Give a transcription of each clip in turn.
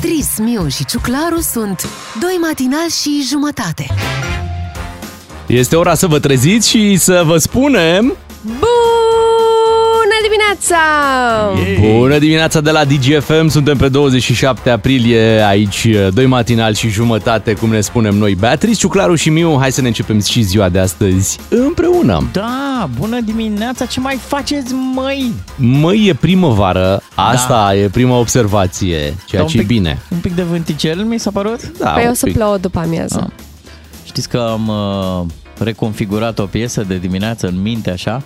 Beatrice, Miu și Ciuclaru sunt doi matinal și jumătate. Este ora să vă treziți și să vă spunem... Bună dimineața! Bună dimineața de la DGFM, suntem pe 27 aprilie, aici doi matinal și jumătate, cum ne spunem noi, Beatrice, Ciuclaru și Miu. Hai să ne începem și ziua de astăzi împreună. Da, bună dimineața, ce mai faceți, măi? Măi, e primăvară, asta da. e prima observație, ceea Da, ce e un pic- bine. Un pic de vânticel mi s-a părut? Da, Păi un o să pic. plouă după amiază. Ah. Știți că am uh, reconfigurat o piesă de dimineață în minte, așa?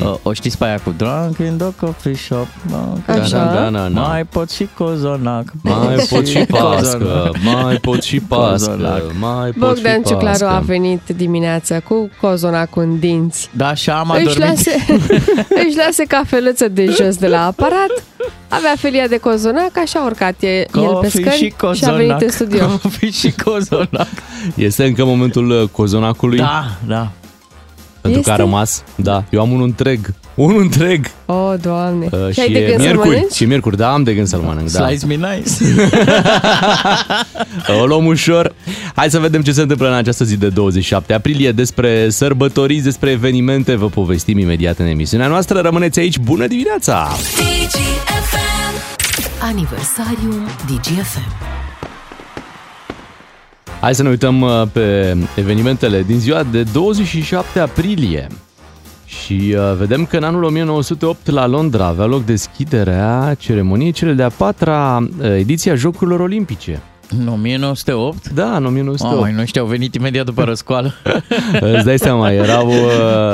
Mm. Uh, o știți pe aia cu Drunk in the coffee shop drunk Așa. Da, da, da, da. Mai pot și cozonac Mai pot și pască, Cozonac. mai pot și pască, Cozonac. mai pot și Bogdan Ciuclaru pască. a venit dimineața cu cozonacul în dinți. Da, și am Își adormit lase, își lase cafeluță de jos de la aparat, avea felia de cozonac, așa a urcat e, el pe Coffee scări și și, cozonac a venit în studio. Coffee și cozonac Este încă momentul uh, cozonacului Da, da pentru că a Este? rămas. Da, eu am unul întreg. Unul întreg. O, oh, Doamne. Uh, și ai și de e gând să miercuri. mănânci? Și miercuri, da, am de gând să-l mănânc. Da. Slice me nice O luăm ușor. Hai să vedem ce se întâmplă în această zi de 27 aprilie. Despre sărbătoriți, despre evenimente, vă povestim imediat în emisiunea noastră. Rămâneți aici, bună dimineața! Aniversariul DGFM. Hai să ne uităm uh, pe evenimentele din ziua de 27 aprilie. Și uh, vedem că în anul 1908 la Londra avea loc deschiderea ceremoniei cele de-a patra uh, ediție a Jocurilor Olimpice. În 1908 Da, în 1908. Oh, mai nu știu, au venit imediat după răscoală. Îți dai seama, erau uh,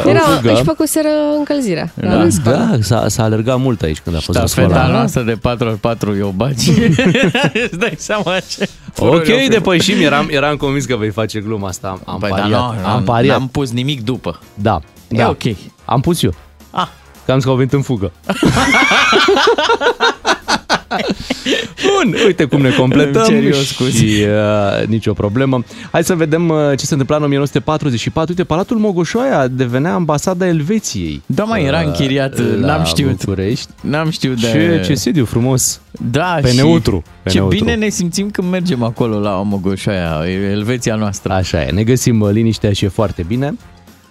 în Era, fugă. își făcuseră încălzirea. Da. La râs. Da, s-a, s-a alergat mult aici când a fost la Stafeta școală. noastră de 4x4 eu baci. Îți dai seama ce... Ok, furori au depășim, eram, eram convins că vei face gluma asta. Am Păi, pariat, dar nu, am pariat. N-am pus nimic după. Da, E da. ok. Am pus eu. Ah, Că am zis că au venit în fugă. Bun, uite cum ne completăm Îmi cer eu scuze. și uh, nicio problemă. Hai să vedem uh, ce se întâmpla în 1944. Uite, Palatul Mogoșoaia devenea ambasada Elveției. Da, mai era uh, închiriat, la n-am știut. București. n-am știut de... Ce, ce sediu frumos. Da, Pe și neutru, pe ce neutru. bine ne simțim când mergem acolo la Omogoșoaia, Elveția noastră. Așa e, ne găsim uh, liniștea și e foarte bine.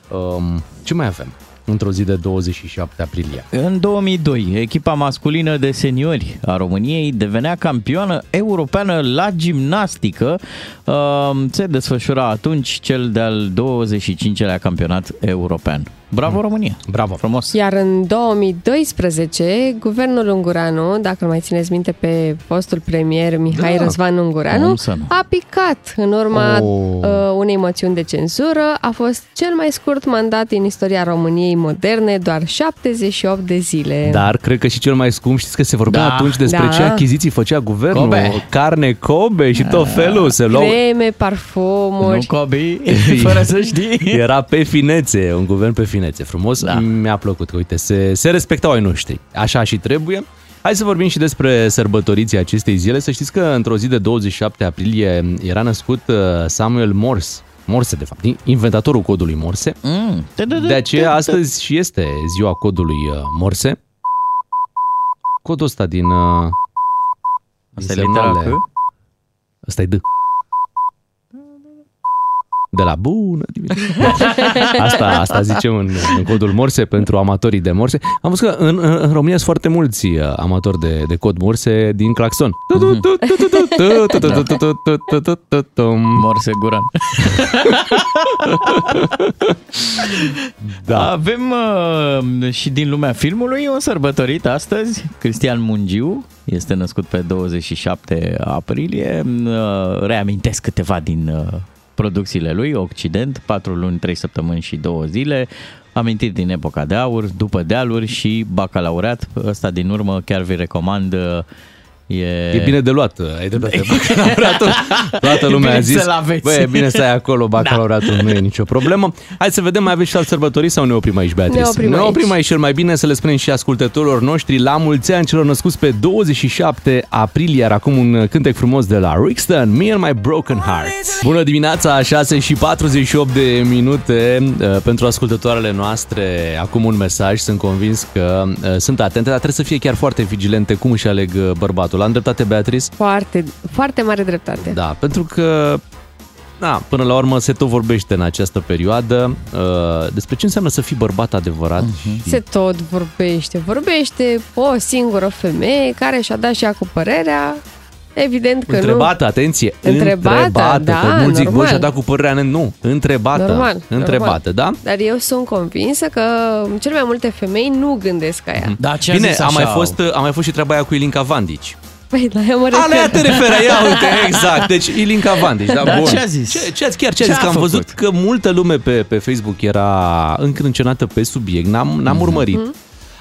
Um, ce mai avem într-o zi de 27 aprilie? În 2002, echipa masculină de seniori a României devenea campioană europeană la gimnastică. Um, Se desfășura atunci cel de-al 25-lea campionat european. Bravo România! Bravo! Frumos! Iar în 2012, guvernul Ungureanu, dacă îl mai țineți minte pe fostul premier Mihai Da. Răzvan Ungureanu, Cum să nu? a picat în urma Oh. uh, unei moțiuni de cenzură. A fost cel mai scurt mandat în istoria României moderne, doar 78 de zile. Dar cred că și cel mai scump, știți că se vorbea Da. atunci despre Da. ce achiziții făcea guvernul. Kobe. Carne Kobe și tot felul. Se luau... Creme, Nu parfumuri. Kobe, fără să știi. Era pe finețe, un guvern pe finețe. Frumos, Da. mi-a plăcut că, uite, se, se respectau ai noștri. Așa și trebuie. Hai să vorbim și despre sărbătoriții acestei zile. Să știți că într-o zi de 27 aprilie era născut uh, Samuel Morse. Morse, de fapt, inventatorul codului Morse. Mm. De aceea astăzi și este ziua codului uh, Morse. Codul ăsta din... uh, Asta e din litera semnale- C? Ăsta e D. De la bună dimineața. Asta, asta zicem în, în codul Morse pentru amatorii de Morse. Am văzut că în, în România sunt foarte mulți uh, amatori de, de cod Morse din claxon. Morse Guran. Da. Avem uh, și din lumea filmului un sărbătorit astăzi. Cristian Mungiu este născut pe 27 aprilie. Uh, reamintesc câteva din uh, producțiile lui, Occident, 4 luni, 3 săptămâni și 2 zile. Amintit din epoca de aur, după dealuri și bacalaureat. Ăsta din urmă chiar vi recomand. Uh, E, E bine de luat, ai dreptate. Bacalaureatul, toată lumea a bine zis, să-l aveți. băi, e bine să ai acolo, bacalaureatul nu e nicio problemă. Hai să vedem, mai aveți și alți sărbători sau ne oprim aici, Beatrice? Ne oprim ne aici. oprim aici cel mai bine să le spunem și ascultătorilor noștri la mulți ani celor născuți pe 27 aprilie, iar acum un cântec frumos de la Rixton, Me and My Broken Heart. Bună dimineața, 6 și 48 de minute uh, pentru ascultătoarele noastre. Acum un mesaj, sunt convins că uh, sunt atente, dar trebuie să fie chiar foarte vigilente cum își aleg uh, bărbatul bărbatul. Am dreptate, Beatrice? Foarte, foarte mare dreptate. Da, pentru că da, până la urmă se tot vorbește în această perioadă uh, despre ce înseamnă să fii bărbat adevărat. Uh-huh. Și... Se tot vorbește. Vorbește o singură femeie care și-a dat și ea cu părerea. Evident că întrebată, nu. atenție, întrebată, întrebată da, că mulți zic, normal. și-a dat cu părerea, nu, întrebată, Normal, întrebată, normal. da? Dar eu sunt convinsă că cele mai multe femei nu gândesc ca ea. Da, ce a Bine, zis a așa? mai, fost, a mai fost și treaba aia cu Ilinca Vandici. Păi, la ea mă refer. Alea te referă, ia uite, exact. Deci Ilinca Vandici, da, Dar bun. ce a zis? Ce, ce, chiar ce a Ce zis? a Că am făcut? văzut că multă lume pe, pe Facebook era încrâncenată pe subiect. N-am, Mhm. n-am urmărit.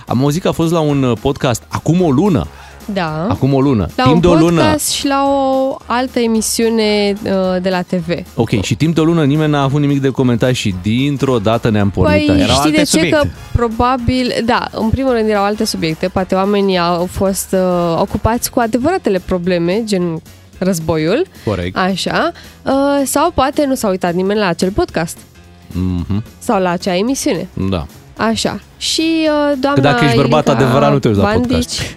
Am auzit că a fost la un podcast acum o lună. Da. Acum o lună. la timp un de o lună. podcast și la o altă emisiune uh, de la TV. Ok, și timp de o lună nimeni n-a avut nimic de comentat și dintr-o dată ne-am pornit Păi aici. Erau știi alte de ce? subiecte. Că probabil, da, în primul rând erau alte subiecte, poate oamenii au fost uh, ocupați cu adevăratele probleme, gen războiul, Corect. așa, uh, sau poate nu s-a uitat nimeni la acel podcast Mhm, sau la acea emisiune, Da. Așa. Și uh, doamna Că dacă ești bărbat Ilinca adevărat, nu te uiți la Bandici,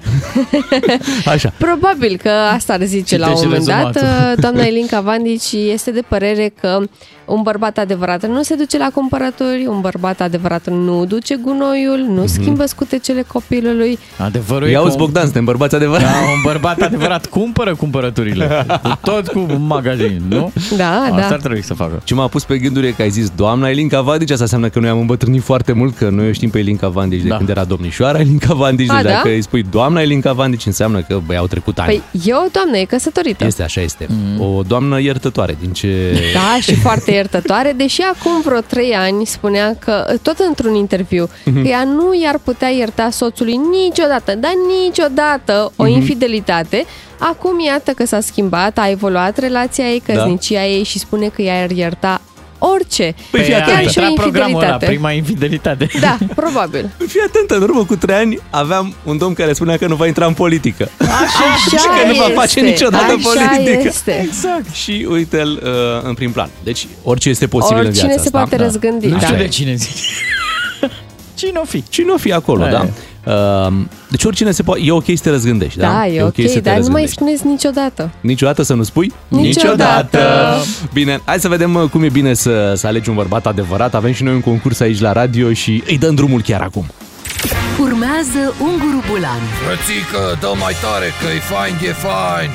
Așa. Probabil că asta ar zice la un Citește moment dat. rezumatul. Doamna Elinca Vandici este de părere că un bărbat adevărat nu se duce la cumpărături, un bărbat adevărat nu duce gunoiul, nu Mhm. schimbă scutecele copilului. Adevărul e Ia că uzi, un- Bogdan, suntem bărbați adevărat. Da, un bărbat adevărat cumpără cumpărăturile. Cu tot cu un magazin, nu? Da, Asta da. ar trebui să facă. Ce m-a pus pe gânduri e că ai zis Doamna Elinca Vandici, asta înseamnă că noi am îmbătrânit foarte mult, că noi o știm pe Elinca Vandici de Da. când era domnișoara Elinca Vandici, A, deci da? dacă îi spui Doamna Elinca Vandici, înseamnă că băi, au trecut ani. Păi eu, doamnă, e căsătorită. Este, așa este. O doamnă iertătoare, din ce... Da, și foarte iertătoare, deși acum vreo trei ani spunea că, tot într-un interviu, Mhm. că ea nu i-ar putea ierta soțului niciodată, dar niciodată o Mhm. infidelitate. Acum iată că s-a schimbat, a evoluat relația ei, Da. căsnicia ei și spune că i-ar ierta orice. Păi fii a atent. chiar și o intrat programul ăla, infidelitate. prima infidelitate. Da, probabil. Fii atentă, în urmă cu trei ani aveam un domn care spunea că nu va intra în politică. Așa și că nu va face este, niciodată așa politică. Este. Exact. Și uite-l uh, în prim plan. Deci orice este posibil în Oricine viața se asta. poate Da. răzgândi. Nu Da. știu Așa de e. cine zici. Cine o fi? Cine o fi acolo, Aia da? Uh, deci oricine se poate... E ok să te răzgândești, da? Da, e ok, să te dar nu mai răzgândești. spuneți niciodată. Niciodată să nu spui? Niciodată. Bine, hai să vedem uh, cum e bine să, să alegi un bărbat adevărat. Avem și noi un concurs aici la radio și îi dăm drumul chiar acum. Urmează Unguru Bulan Frățică, dă mai tare că e fain, e fain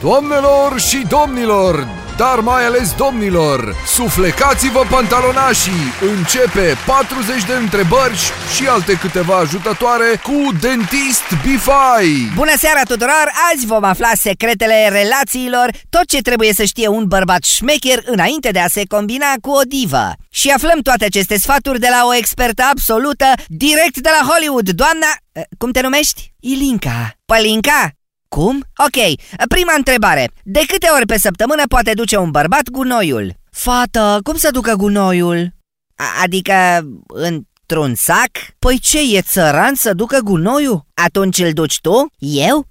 Doamnelor și domnilor, dar mai ales domnilor, suflecați-vă pantalonașii! Începe 40 de întrebări și alte câteva ajutătoare cu Dentist Bifai! Bună seara tuturor! Azi vom afla secretele relațiilor, tot ce trebuie să știe un bărbat șmecher înainte de a se combina cu o divă. Și aflăm toate aceste sfaturi de la o expertă absolută, direct de la Hollywood, doamna... eh, Cum te numești? Ilinca. Pălinca? Cum? Ok, prima întrebare. De câte ori pe săptămână poate duce un bărbat gunoiul? Fată, cum să ducă gunoiul? A- adică într-un sac? Păi ce, e țăran să ducă gunoiul? Atunci îl duci tu? Eu?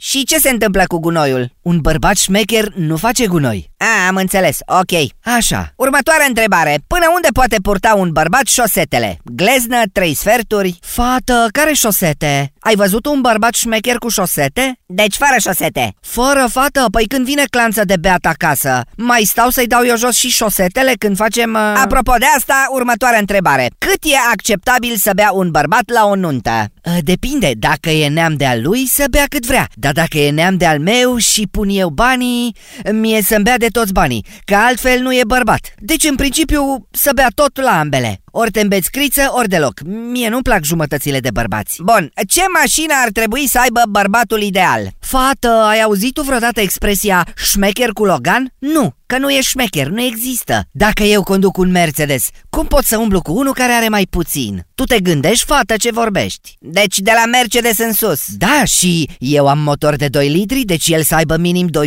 Și ce se întâmplă cu gunoiul? Un bărbat șmecher nu face gunoi. A, am înțeles, ok. Așa, următoarea întrebare. Până unde poate purta un bărbat șosetele? Gleznă, trei sferturi? Fată, care șosete? Ai văzut un bărbat șmecher cu șosete? Deci fără șosete. Fără fată, păi când vine clanță de beat acasă, mai stau să-i dau eu jos și șosetele când facem... Uh... Apropo de asta, următoarea întrebare. Cât e acceptabil să bea un bărbat la o nuntă? Uh, Depinde, dacă e neam de al lui, să bea cât vrea. Dar dacă e neam de al meu și pun eu banii, mie să-mi bea de toți banii, că altfel nu e bărbat. Deci, în principiu, să bea tot la ambele. Ori te îmbeți criță, ori deloc. Mie nu-mi plac jumătățile de bărbați. Bun, ce mașină ar trebui să aibă bărbatul ideal? Fată, ai auzit tu vreodată expresia șmecher cu Logan? Nu, că nu e șmecher, nu există. Dacă eu conduc un Mercedes, cum pot să umblu cu unul care are mai puțin? Tu te gândești, fată, ce vorbești? Deci de la Mercedes în sus. Da, și eu am motor de 2 litri, deci el să aibă minim 2,2,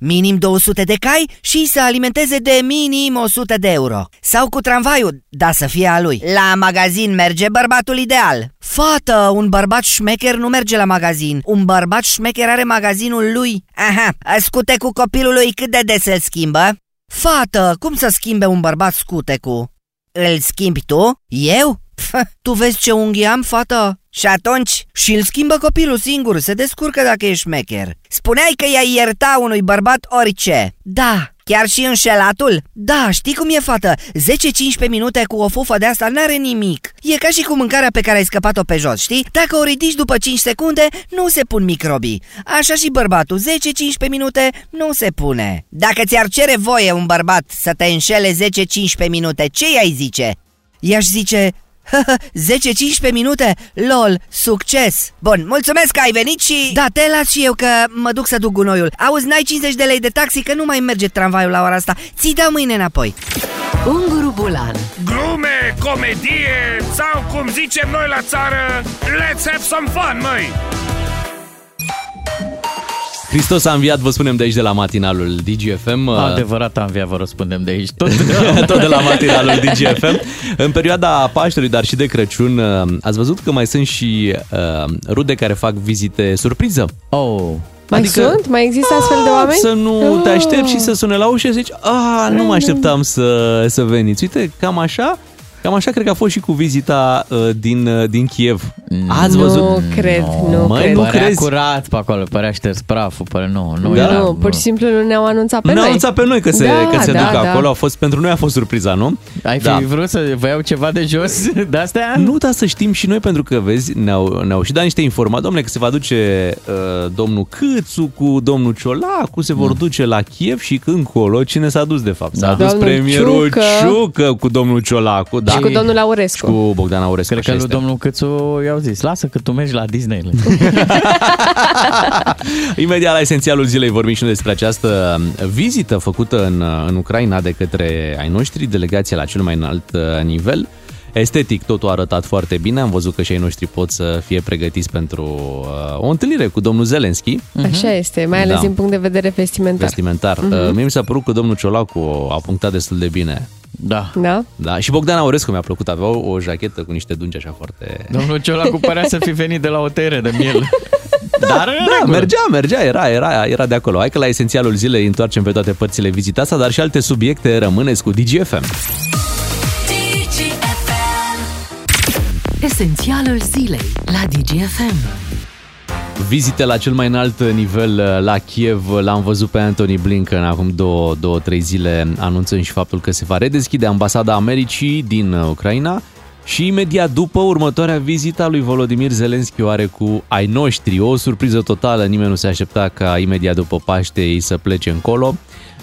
minim 200 de cai și să alimenteze de minim 100 de euro. Sau cu tramvaiul, da să fie a lui. La magazin merge bărbatul ideal. Fată, un bărbat șmecher nu merge la magazin. Un bărbat șmecher are magazinul lui. Aha, scute cu copilului cât de des îl schimbă? Fată, cum să schimbe un bărbat scute cu? Îl schimbi tu? Eu? Pf, tu vezi ce unghi am, fată? Și atunci? Și îl schimbă copilul singur, se descurcă dacă e șmecher. Spuneai că i-ai ierta unui bărbat orice. Da, Chiar și înșelatul? Da, știi cum e, fată? 10-15 minute cu o fufă de asta n-are nimic. E ca și cu mâncarea pe care ai scăpat-o pe jos, știi? Dacă o ridici după 5 secunde, nu se pun microbii. Așa și bărbatul, 10-15 minute nu se pune. Dacă ți-ar cere voie un bărbat să te înșele 10-15 minute, ce i-ai zice? I-aș zice, 10-15 minute? LOL, succes! Bun, mulțumesc că ai venit și... Da, te las și eu că mă duc să duc gunoiul Auzi, n-ai 50 de lei de taxi că nu mai merge tramvaiul la ora asta Ți dau mâine înapoi Unguru Bulan Glume, comedie sau cum zicem noi la țară Let's have some fun, măi! Hristos a înviat, vă spunem de aici de la matinalul DGFM. Adevărat a înviat, vă răspundem de aici. Tot, tot de la matinalul DGFM. În perioada Paștelui, dar și de Crăciun, ați văzut că mai sunt și uh, rude care fac vizite surpriză? Oh, Mai adică, sunt? Mai există astfel de oameni? Să nu te aștepți și să sune la ușă și zici, a, nu mă așteptam să, să veniți. Uite, cam așa Cam așa cred că a fost și cu vizita uh, din, uh, din Kiev. Ați nu văzut? cred, no, nu Măi, cred. nu părea crezi? curat pe acolo, părea șters praful, părea nu, nu Da? era. Nu, pur și simplu nu ne-au anunțat pe Ne-au noi. anunțat pe noi că se, Da, că se da, duc da. acolo. A fost, pentru noi a fost surpriza, nu? Ai fi Da. vrut să vă iau ceva de jos de astea? Nu, dar să știm și noi, pentru că, vezi, ne-au, ne-au și dat niște informații. Domnule, că se va duce uh, domnul Câțu cu domnul Ciolacu, se vor duce la Kiev și încolo, cine s-a dus, de fapt? S-a Da. dus Domnul premierul Ciucă. Ciucă cu domnul Ciolacu. Da. Și cu domnul Aurescu. cu Bogdan Aurescu. Cred că așa lui este. domnul Câțu i-au zis, lasă că tu mergi la Disneyland. Imediat la esențialul zilei vorbim și noi despre această vizită făcută în, în Ucraina de către ai noștri, delegația la cel mai înalt uh, nivel. Estetic totul a arătat foarte bine, am văzut că și ai noștri pot să fie pregătiți pentru uh, o întâlnire cu domnul Zelenski, Așa este, mai ales Da. din punct de vedere vestimentar. vestimentar. Uh, mie mi s-a părut că domnul Ciolacu a punctat destul de bine. Da. Da? Da, și Bogdan Aurescu mi-a plăcut, avea o, o jachetă cu niște dungi așa foarte... Domnul Ciolacu părea să fi venit de la o tăiere de miel. Dar în Da, regulă. mergea, mergea, era, era, era de acolo. Hai că la esențialul zilei întoarcem pe toate părțile vizita asta, dar și alte subiecte rămâneți cu DGFM. Esențialul zilei la DGFM Vizite la cel mai înalt nivel uh, la Kiev, l-am văzut pe Anthony Blinken acum două, două, trei zile, anunțând și faptul că se va redeschide ambasada Americii din uh, Ucraina. Și imediat după următoarea vizită a lui Volodymyr Zelensky o are cu ai noștri, o surpriză totală, nimeni nu se aștepta ca imediat după Paște ei să plece încolo.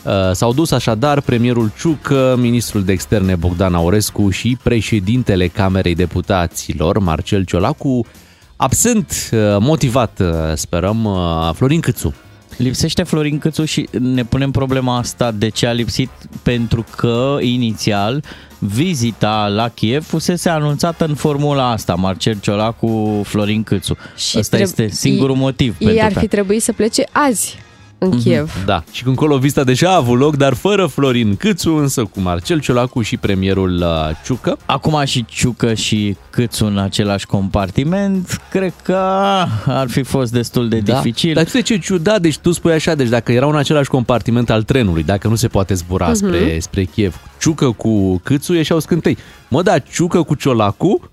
Uh, S-au dus așadar premierul Ciucă, ministrul de externe Bogdan Aurescu și președintele Camerei Deputaților, Marcel Ciolacu, absent, uh, motivat, uh, sperăm, uh, Florin Câțu. Lipsește Florin Câțu și ne punem problema asta de ce a lipsit pentru că inițial vizita la Kiev fusese anunțată în formula asta, Marcel Ciolacu, Florin Câțu. Și Asta treb- este singurul ei- motiv Ei pentru ar că... fi trebuit să plece azi în Kiev. Da, și când colo vizita deja a avut loc, dar fără Florin Câțu, însă cu Marcel Ciolacu și premierul uh, Ciucă. Acum și Ciucă și Câțu în același compartiment, cred că ar fi fost destul de Da. dificil. Dar tu de ce ciudat? Deci tu spui așa, deci dacă erau în același compartiment al trenului, dacă nu se poate zbura Mhm. spre, spre Kiev, Ciucă cu Câțu ieșeau scântei. Mă, da, Ciucă cu Ciolacu,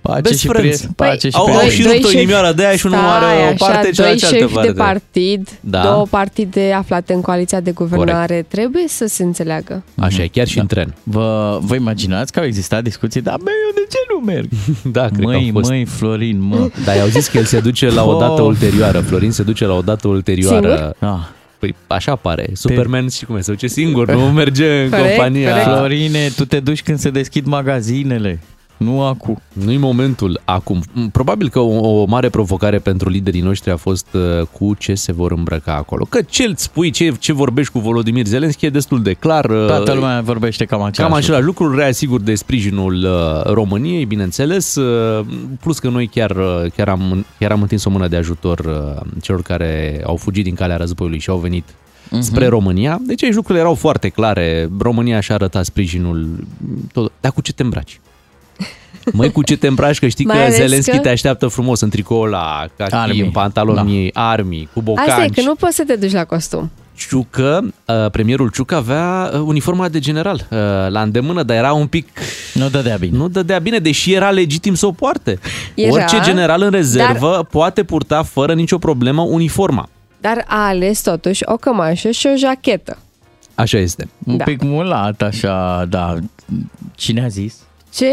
Pace Best și friends. prieten. Pace și au- au prieten. și rupt o inimioară de aia și unul are o Stai, parte, așa, cealaltă doi altă șefi parte. de partid, Da. două partide aflate în coaliția de guvernare, trebuie să se înțeleagă. Așa e, chiar și în tren. Vă, vă imaginați că au existat discuții, dar băi, eu de ce nu merg? Da, cred că măi, au fost. măi, Florin, mă. Dar i-au zis că el se duce la o dată Oh. ulterioară. Florin se duce la o dată ulterioară. Singur? Ah. Păi așa pare. Superman și cum e, se duce singur, nu merge în Corect, compania. corect. Florine, tu te duci când se deschid magazinele, nu acum. Nu-i momentul acum. M, Probabil că o, o mare provocare pentru liderii noștri a fost uh, cu ce se vor îmbrăca acolo. Că ce îți spui, ce, ce vorbești cu Volodymyr Zelensky e destul de clar. uh, Toată lumea vorbește cam același Cam același lucru, reasigur de sprijinul uh, României, bineînțeles, uh, plus că noi chiar, uh, chiar, am, chiar am întins o mână de ajutor uh, celor care au fugit din calea războiului și au venit Mhm. spre România. Deci aici lucrurile erau foarte clare. România și-a arătat sprijinul. Tot. Dar cu ce te îmbraci? Măi, cu ce te îmbraci? Că știi Mai că ales Zelenski că- te așteaptă frumos în tricoul la cachi, Army. în pantaloni Da. miei, army, cu bocanci. Asta e că nu poți să te duci la costum. Ciucă, uh, premierul Ciucă avea uh, uniforma de general uh, la îndemână, dar era un pic... Nu dădea bine. Nu dădea bine, deși era legitim să o poarte. Era, Orice general în rezervă poate purta fără nicio problemă uniforma. Dar a ales totuși o cămașă și o jachetă. Așa este. Un Da. pic mulat, așa, da. Cine a zis? Ce?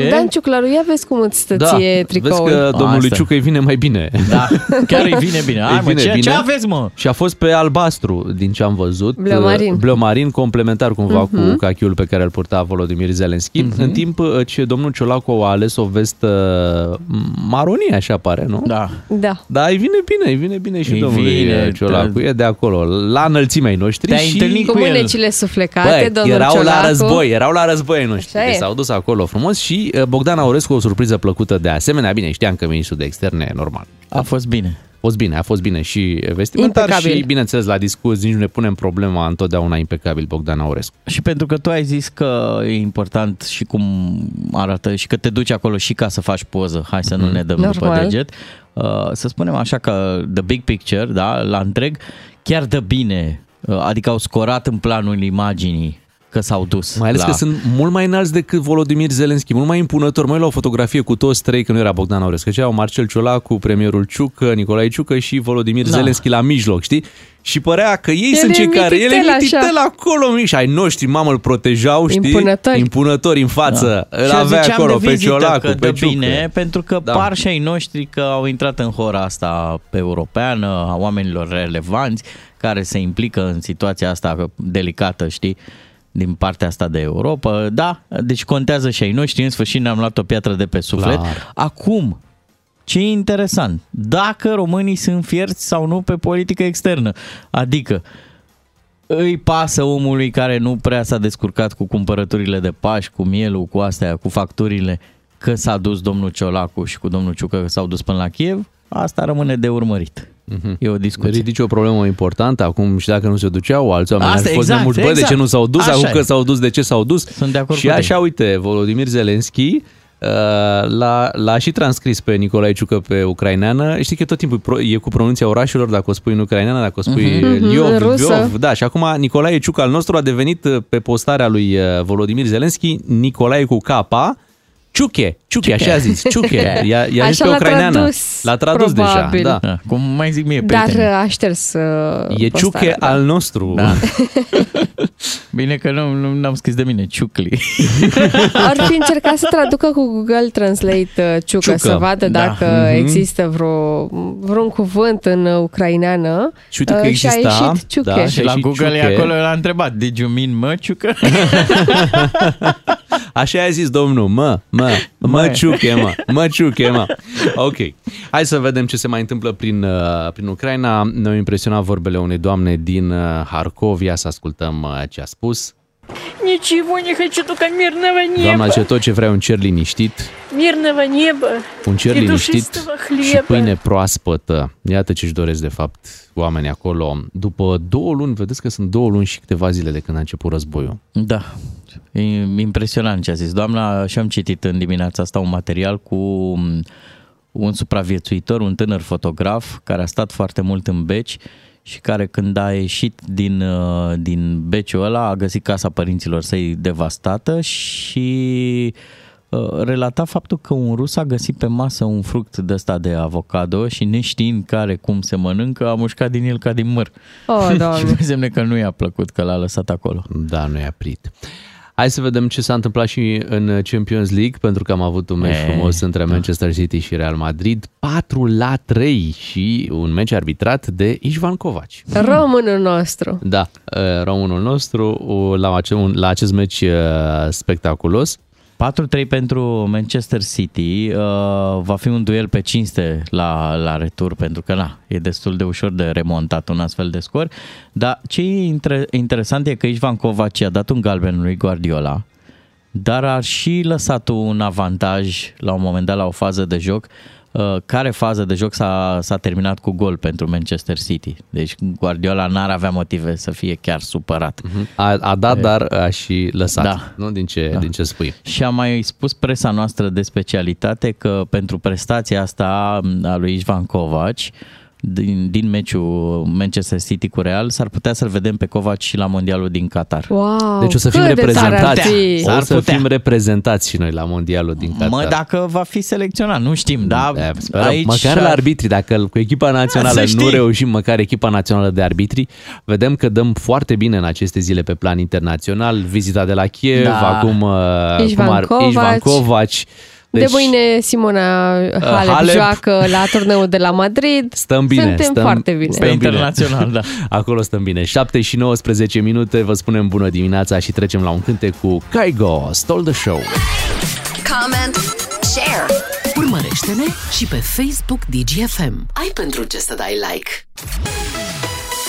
Bogdan Ciuclaru, ia vezi cum îți stă ție vezi tricoul. că domnului Asta. Ciucă îi vine mai bine. Da, chiar îi vine bine. Hai, Îi mă, vine ce, bine. ce aveți, mă? Și a fost pe albastru, din ce am văzut. Bleomarin. Bleomarin, complementar cumva Mhm. cu cachiul pe care îl purta Volodymyr Zelensky. În timp uh, ce domnul Ciolacu a ales o vestă maronie, așa pare, nu? Da. Da. Da, îi vine bine, îi vine bine și Îi domnului vine, uh, Ciolacu. da. E de acolo, la înălțimea ai noștri Te-ai și... întâlnit Cu Cu el. mânecile suflecate, Băi, domnul erau Ciolacu. la război, erau la război ai noștri. Așa Deci e. s-au dus acolo frumos și uh, Bogdan Aurescu o surpriză plăcută de asemenea. Bine, știam că ministrul de externe e normal. A fost bine. A fost bine, a fost bine și vestimentar Impecabil. și, bineînțeles, la discurs nici nu ne punem problema întotdeauna impecabil Bogdan Aurescu. Și pentru că tu ai zis că e important și cum arată și că te duci acolo și ca să faci poză, hai să nu ne dăm după Normal. deget, uh, să spunem așa că the big picture, da, la întreg, chiar dă bine, uh, adică au scorat în planul imaginii că s-au dus. Mai ales la... că sunt mult mai înalți decât Volodymyr Zelensky, mult mai impunător. Mai la o fotografie cu toți trei, că nu era Bogdan Aurescu, că erau Marcel Ciolacu, premierul Ciucă, Nicolae Ciucă și Volodymyr Da. Zelensky la mijloc, știi? Și părea că ei El sunt e cei care, el e mititel, mititel așa. acolo, mici, și ai noștri, mamă, îl protejau, știi? Impunători. Impunători în față. Da. Îl Și eu avea ziceam acolo de pe vizită Ciolacu, că pe dă Ciucă. bine, pentru că Da. da. par și ai noștri că au intrat în hora asta europeană, a oamenilor relevanți care se implică în situația asta delicată, știi? Din partea asta de Europa. Da, deci contează și ai noștri, în sfârșit ne-am luat o piatră de pe suflet. Clar. Acum, ce e interesant, dacă românii sunt fierți sau nu pe politică externă. Adică, îi pasă omului care nu prea s-a descurcat cu cumpărăturile de Paști, cu mielul, cu astea, cu facturile, că s-a dus domnul Ciolacu și cu domnul Ciucă că s-au dus până la Kiev, asta rămâne de urmărit. E o discuție. Ridici o problemă importantă, acum și dacă nu se duceau, alți oameni Asta, ar fi fost exact, mai mulți, bă, de exact. ce nu s-au dus, Așa acum e. că s-au dus, de ce s-au dus? Sunt de acord și cu așa, tine. uite, Volodymyr Zelensky uh, l-a, l-a și transcris pe Nicolae Ciucă pe ucraineană. Știi că tot timpul pro- e cu pronunția orașelor, dacă o spui în ucraineană, dacă o spui Mhm, Liov, în rusă. Lviov. Da, și acum Nicolae Ciucă al nostru a devenit uh, pe postarea lui uh, Volodymyr Zelensky Nicolae cu capa, Ciuche, Ciuche, așa a zis, Ciuche. I-a, i-a zis Așa pe l-a ucraineană. tradus, L-a tradus probabil. deja, da. Da, cum mai zic mie, Dar prieteni. a șters uh, E postarea, Ciuche da. al nostru. Da. Bine că nu, nu n-am scris de mine, ciucli. Ar fi încercat să traducă cu Google Translate uh, ciucă, Ciucă, să vadă da. dacă Mhm. există vreo, vreun cuvânt în uh, ucraineană. Și uite că uh, exista, și a ieșit ciuche. da, și la și Google e ciuche. acolo, l-a întrebat, did you mean mă, ciucă? Așa a zis domnul, mă, mă, mă Mă. ciuche, mă, mă ciuche, mă. Ok, hai să vedem ce se mai întâmplă prin, uh, prin Ucraina. Ne-au impresionat vorbele unei doamne din uh, Harkovia, să ascultăm uh, ce a spus. Ничего не хочу, только мирного неба. Doamna ce tot ce vrea e un cer liniștit, Mирного неба un cer и liniștit душистого și хлеба. pâine proaspătă. Iată ce-și doresc de fapt oamenii acolo. După două luni, vedeți că sunt două luni și câteva zile de când a început războiul. Da, e impresionant ce a zis doamna și am citit în dimineața asta un material cu um, un supraviețuitor, un tânăr fotograf care a stat foarte mult în beci și care când a ieșit din, uh, din beciul ăla a găsit casa părinților săi devastată și uh, relata faptul că un rus a găsit pe masă un fruct de ăsta de avocado și neștiind care cum se mănâncă, a mușcat din el ca din măr. Oh, și doamne. însemne că nu i-a plăcut că l-a lăsat acolo. Da, nu i-a prit. Hai să vedem ce s-a întâmplat și în Champions League, pentru că am avut un meci E, frumos între Manchester City și Real Madrid, 4 la 3 și un meci arbitrat de Ișvan Covaci. Românul nostru. Da, uh, românul nostru uh, la, ace- un- la acest meci uh, spectaculos. 4-3 pentru Manchester City uh, va fi un duel pe cinste la, la retur pentru că na, e destul de ușor de remontat un astfel de scor, dar ce e inter- interesant e că Ișvan Kovac a dat un galben lui Guardiola, dar a și lăsat un avantaj la un moment dat la o fază de joc. uh, care fază de joc s-a, s-a terminat cu gol pentru Manchester City. Deci Guardiola n-ar avea motive să fie chiar supărat. A, a dat, dar a și lăsat, Da. nu? Din ce, Da. din ce spui. Și a mai spus presa noastră de specialitate că pentru prestația asta a lui Ișvan Covaci din, din meciul Manchester City cu Real, s-ar putea să-l vedem pe Kovac și la mondialul din Qatar. Wow, Deci o să fim cât de tare ar reprezentați. fi. O S-ar să putea. fim reprezentați și noi la mondialul din Qatar. Mă, dacă va fi selecționat, nu știm, dar Da, sperăm. aici... Măcar la arbitri, dacă cu echipa națională Să nu știi. reușim, măcar echipa națională de arbitri, vedem că dăm foarte bine în aceste zile pe plan internațional. Vizita de la Kiev, Da. acum uh, Ișvan cum ar, Kovac. Ișvan Kovac. De mâine Simona Halep, Halep. joacă la turneul de la Madrid. Stăm bine, Suntem stăm, foarte bine. Pe Stăm bine. internațional, da. Acolo stăm bine. 7 și 19 minute, vă spunem bună dimineața și trecem la un cântec cu Kaigo, Stole the Show. Comment, share. Urmărește-ne și pe Facebook DGFM. Ai pentru ce să dai like.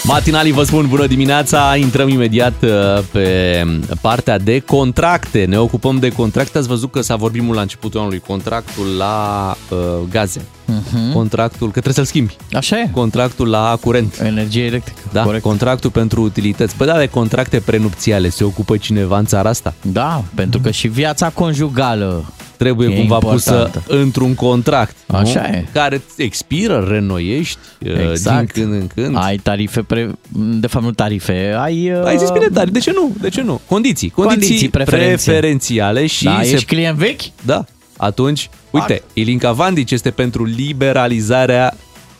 Matinalii vă spun bună dimineața, intrăm imediat uh, pe partea de contracte. Ne ocupăm de contracte. Ați văzut că s-a vorbit mult la începutul anului contractul la uh, gaze. Uh-huh. Contractul, că trebuie să-l schimbi. Așa e. Contractul la curent. Energie electrică. Da, Corect. contractul pentru utilități. Păi da, de contracte prenupțiale se ocupă cineva în țara asta? Da, pentru că și viața conjugală Trebuie E cumva importantă. pusă într-un contract. Așa nu? e. Care expiră, renoiești uh, Exact. din când în când. ai tarife, pre... de fapt nu tarife, ai... uh, Ai zis bine, dar de ce nu? De ce nu? Condiții. Condiții, Condiții, preferențe. preferențiale și Da, se... ești client vechi? Da. Atunci, uite, Ilinca Vandic este pentru liberalizarea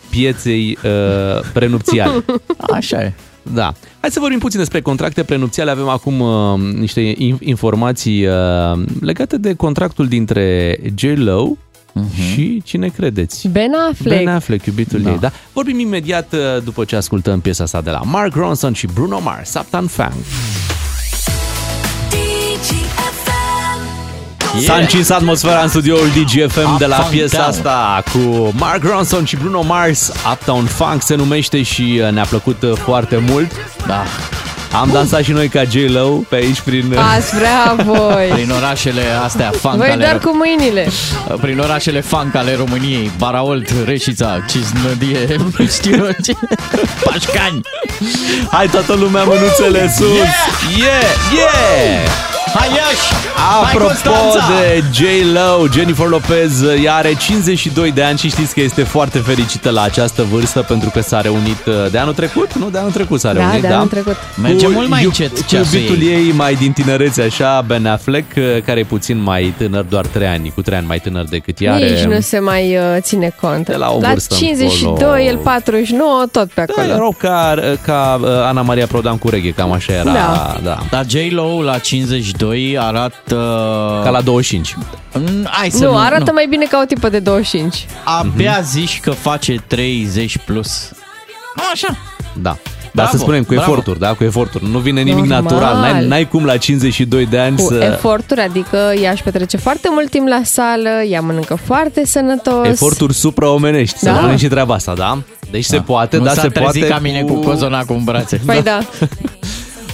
pieței uh, prenupțiale. Așa e. Da. Hai să vorbim puțin despre contracte prenupțiale. Avem acum uh, niște in- informații uh, legate de contractul dintre J-Lo și cine credeți? Ben Affleck. Ben Affleck, iubitul Da. ei, da? Vorbim imediat uh, după ce ascultăm piesa asta de la Mark Ronson și Bruno Mars, Uptown Funk. S-a încins atmosfera în studioul DGFM de la Uptown piesa Town. asta cu Mark Ronson și Bruno Mars. Uptown Funk se numește și uh, ne-a plăcut uh, foarte mult. Da. Am dansat și noi ca J-Lo pe aici prin... uh, Ați vrea voi. Prin orașele astea funk Voi ale, doar cu mâinile. prin orașele funk ale României, Baraolt, Reșița, Cisnădie, nu știu eu ce, Pașcani. Hai toată lumea mânuțele sus! Yeah! Yeah! Hai Iași! Hai Apropo Constanța! de J-Lo, Jennifer Lopez, ea are 52 de ani și știți că este foarte fericită la această vârstă pentru că s-a reunit uh, de anul trecut? Nu, de anul trecut s-a Da, reunit, de da? anul trecut. Merge Cu mult mai iub- încet cu ceasul iubitul ei. ei mai din tinerețe, așa, Ben Affleck, uh, care e puțin mai tânăr, doar 3 ani, cu 3 ani mai tânăr decât ea. Nici are... nu se mai uh, ține cont. De la o la vârstă 52, încolo. el 49, tot pe Da, acolo. erau ca, ca uh, Ana Maria Prodan cu reghe, cam așa era. Da. da. Dar J-Lo la 52 arată... Ca la 25. Mm, Hai să Nu, arată mai bine ca o tipă de 25. Abia zici că face 30 plus. Așa. Da. Dar Bravo, să spunem cu bravo. eforturi, da? Cu eforturi. Nu vine nimic Normal. natural. N-ai, n-ai cum la 52 de ani Cu să... eforturi, adică ea își petrece foarte mult timp la sală, ea mănâncă foarte sănătos. Eforturi supraomenești. Să Da. spunem și treaba asta, da? Deci se poate, nu da, s-a se trezit poate ca mine cu cozonacul în brațe. Păi da.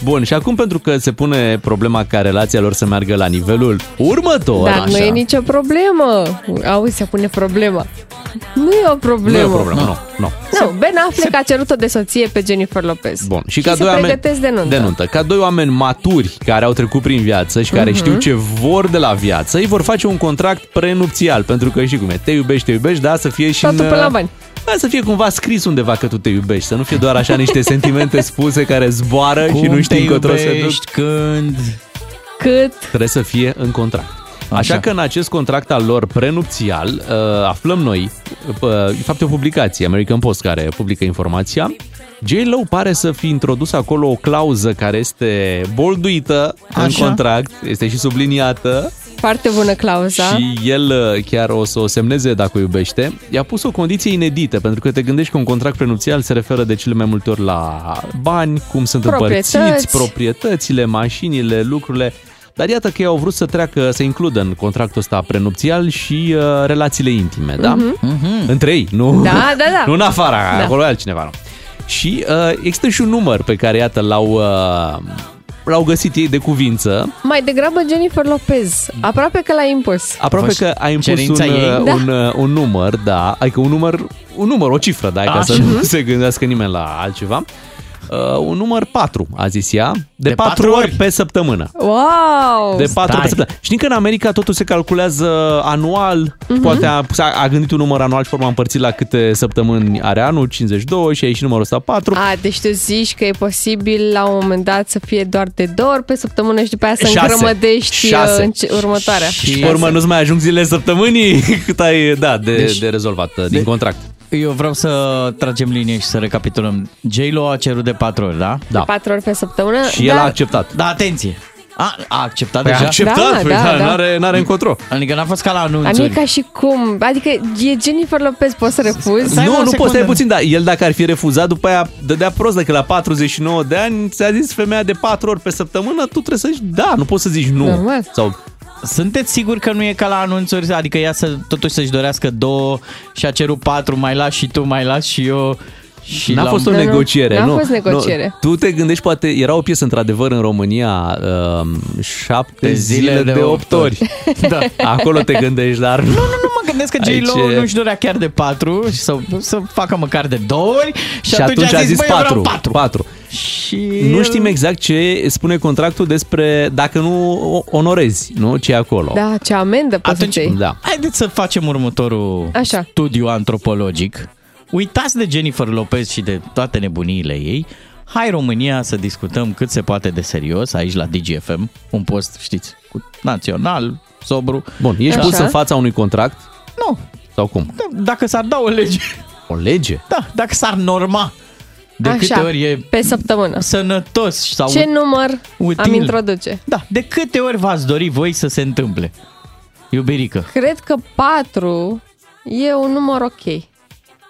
Bun, și acum pentru că se pune problema ca relația lor să meargă la nivelul următor, Dar nu așa. e nicio problemă. Auzi, se pune problema. Nu e o Nu problemă. e o problemă, nu, nu. Nu, Ben Affleck a cerut-o de soție pe Jennifer Lopez. Bun, și, Și ca se doi oameni pregătesc de nuntă. de nuntă. Ca doi oameni maturi care au trecut prin viață și Mhm. care știu ce vor de la viață, ei vor face un contract prenupțial, pentru că știi cum e, te iubești, te iubești, da, să fie și Totul în, pe la bani. Da, să fie cumva scris undeva că tu te iubești, să nu fie doar așa niște sentimente spuse care zboară și nu Cum știi te încotro se duc. iubești, când... Cât? Trebuie să fie în contract. Așa, Așa. că în acest contract al lor prenupțial uh, aflăm noi, uh, de fapt e o publicație, American Post, care publică informația, J-Lo pare să fi introdus acolo o clauză care este bolduită în Așa. contract, este și subliniată Foarte bună clauza. și el uh, chiar o să o semneze dacă o iubește. I-a pus o condiție inedită, pentru că te gândești că un contract prenupțial se referă de cele mai multe ori la bani, cum sunt Proprietăți. împărțiți, proprietățile, mașinile, lucrurile. Dar iată că ei au vrut să treacă, să includă în contractul ăsta prenupțial și uh, relațiile intime, da? Mhm. Între ei, nu, Mhm. Da, da, da. nu în afara, Da. acolo e altcineva. Nu. Și uh, există și un număr pe care, iată, l-au, uh, l-au găsit ei de cuvință, Mai degrabă Jennifer Lopez. Aproape că l-a impus. Aproape fost că a impus un, cerința ei? Da. un, uh, un număr, da, adică un număr, un număr, o cifră, da, ca Așa. să nu se gândească nimeni la altceva. Uh, un număr 4, a zis ea, de, De 4 patru ori ori? pe săptămână. Wow! De 4 ori Stai. pe săptămână. Știi că în America totul se calculează anual, poate a, a, a gândit un număr anual și forma împărțit la câte săptămâni are anul, 52 și a ieșit numărul ăsta 4. A, deci tu zici că e posibil la un moment dat să fie doar de două ori pe săptămână și după aia să Șase. îngrămădești Șase. uh, în ce- următoarea. Și pe urmă nu-ți mai ajung zilele săptămânii cât ai, da, de, Deci- de rezolvat uh, din contract. Eu vreau să tragem linie și să recapitulăm. J-Lo a cerut de 4 ori, da? Da. Patru ori pe săptămână. Și el a acceptat. Da, atenție! A, a acceptat Păi a deja? acceptat, Da, păi da, da, da. N-are, n-are încotro. Adică n-a fost ca la Dar nu e anunțuri. ca și cum. Adică e Jennifer Lopez, poți să refuzi? Stai, mă, nu, o nu poți, secundă. stai puțin, dar el dacă ar fi refuzat, după aia dădea prost, dacă la 49 de ani ți-a zis femeia de 4 ori pe săptămână, tu trebuie să zici da, nu poți să zici nu. Normal. Sau Sunteți siguri că nu e ca la anunțuri? Adică ea să, totuși să-și dorească două și a cerut patru, mai las și tu, mai las și eu. Și N-a la fost o Nu, nu, negociere, n-a nu. fost negociere. Nu. Tu te gândești, poate, era o piesă într-adevăr în România, um, șapte De zile, zile de, de opt opt ori. Da. Acolo te gândești, dar nu. Nu, nu mă gândesc că Aici J-Lo e- nu-și dorea chiar de patru și să, să facă măcar de două ori și, Și atunci a zis "Băi, eu vreau 4. patru. 4. Și Nu știm exact ce spune contractul despre dacă nu o- onorezi, nu? Ce e acolo. Da, ce amendă poți Atunci, să-ți iei. Da. Haideți să facem următorul Așa. studiu antropologic. Uitați de Jennifer Lopez și de toate nebuniile ei. Hai România să discutăm cât se poate de serios aici la DGFM, un post, știți, cu național, sobru. Bun, ești Așa. pus în fața unui contract Nu, sau cum? d- dacă s-ar da o lege, O lege? da, dacă s-ar norma, de Așa, câte ori e pe săptămână. sănătos sau... Ce număr util. am introduce? Da, de câte ori v-ați dori voi să se întâmple? Iubirică, Cred că 4 e un număr ok.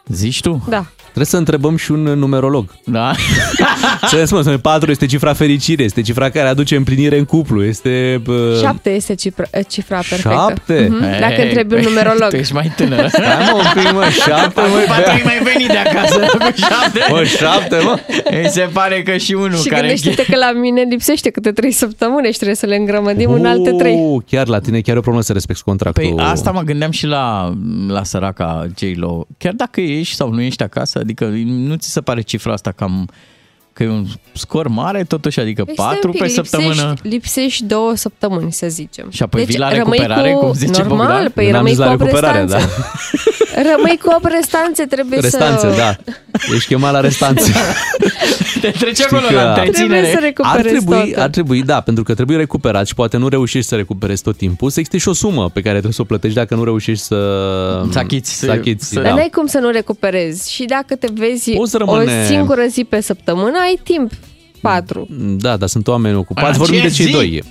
zici tu? Da. Trebuie să întrebăm și un numerolog. Da? Să ne spunem, 4 este cifra fericire, este cifra care aduce împlinire în cuplu, este... Bă, 7 este cifra, cifra perfectă. Șapte? Mhm. Dacă întrebi un numerolog. Tu ești mai tânără. Stai mă un pic, mă, 7, mă, Patru ai mai venit de acasă cu șapte. mă, 7, mă. Îi se pare că și unul Și care... gândește-te că la mine lipsește câte 3 săptămâni și trebuie să le îngrămădim în alte 3. Oh, Chiar la tine, chiar e o problemă să respecti contractul. Păi asta mă gândeam și la, la săraca J-Lo. Chiar dacă ești sau nu ești acasă, adică nu ți se pare cifra asta cam că e un scor mare totuși, adică Păi stai 4 un pic, pe săptămână. Lipsești, lipsești două săptămâni, să zicem. Deci Și apoi vii la rămâi recuperare, cu... cum zice Normal, Bogdan? păi N-am rămâi zis cu la 8 recuperare, restanțe. Rămâi cu 8 restanțe, trebuie Restanțe, să... da. Ești chemat la restanțe. Te trece Știi acolo că- la întreținere. Trebuie să Ar recuperezi trebui, totul. ar trebui, da, pentru că trebuie recuperat și poate nu reușești să recuperezi tot timpul, să existe și o sumă pe care trebuie să o plătești dacă nu reușești să... Să achiți, Să să- achiți, să- Dar da. n-ai cum să nu recuperezi. Și dacă te vezi Poți o rămâne- singură zi pe săptămână, ai timp. 4. Da, dar sunt oameni În ocupați. Vorbim de aceea cei zi. doi.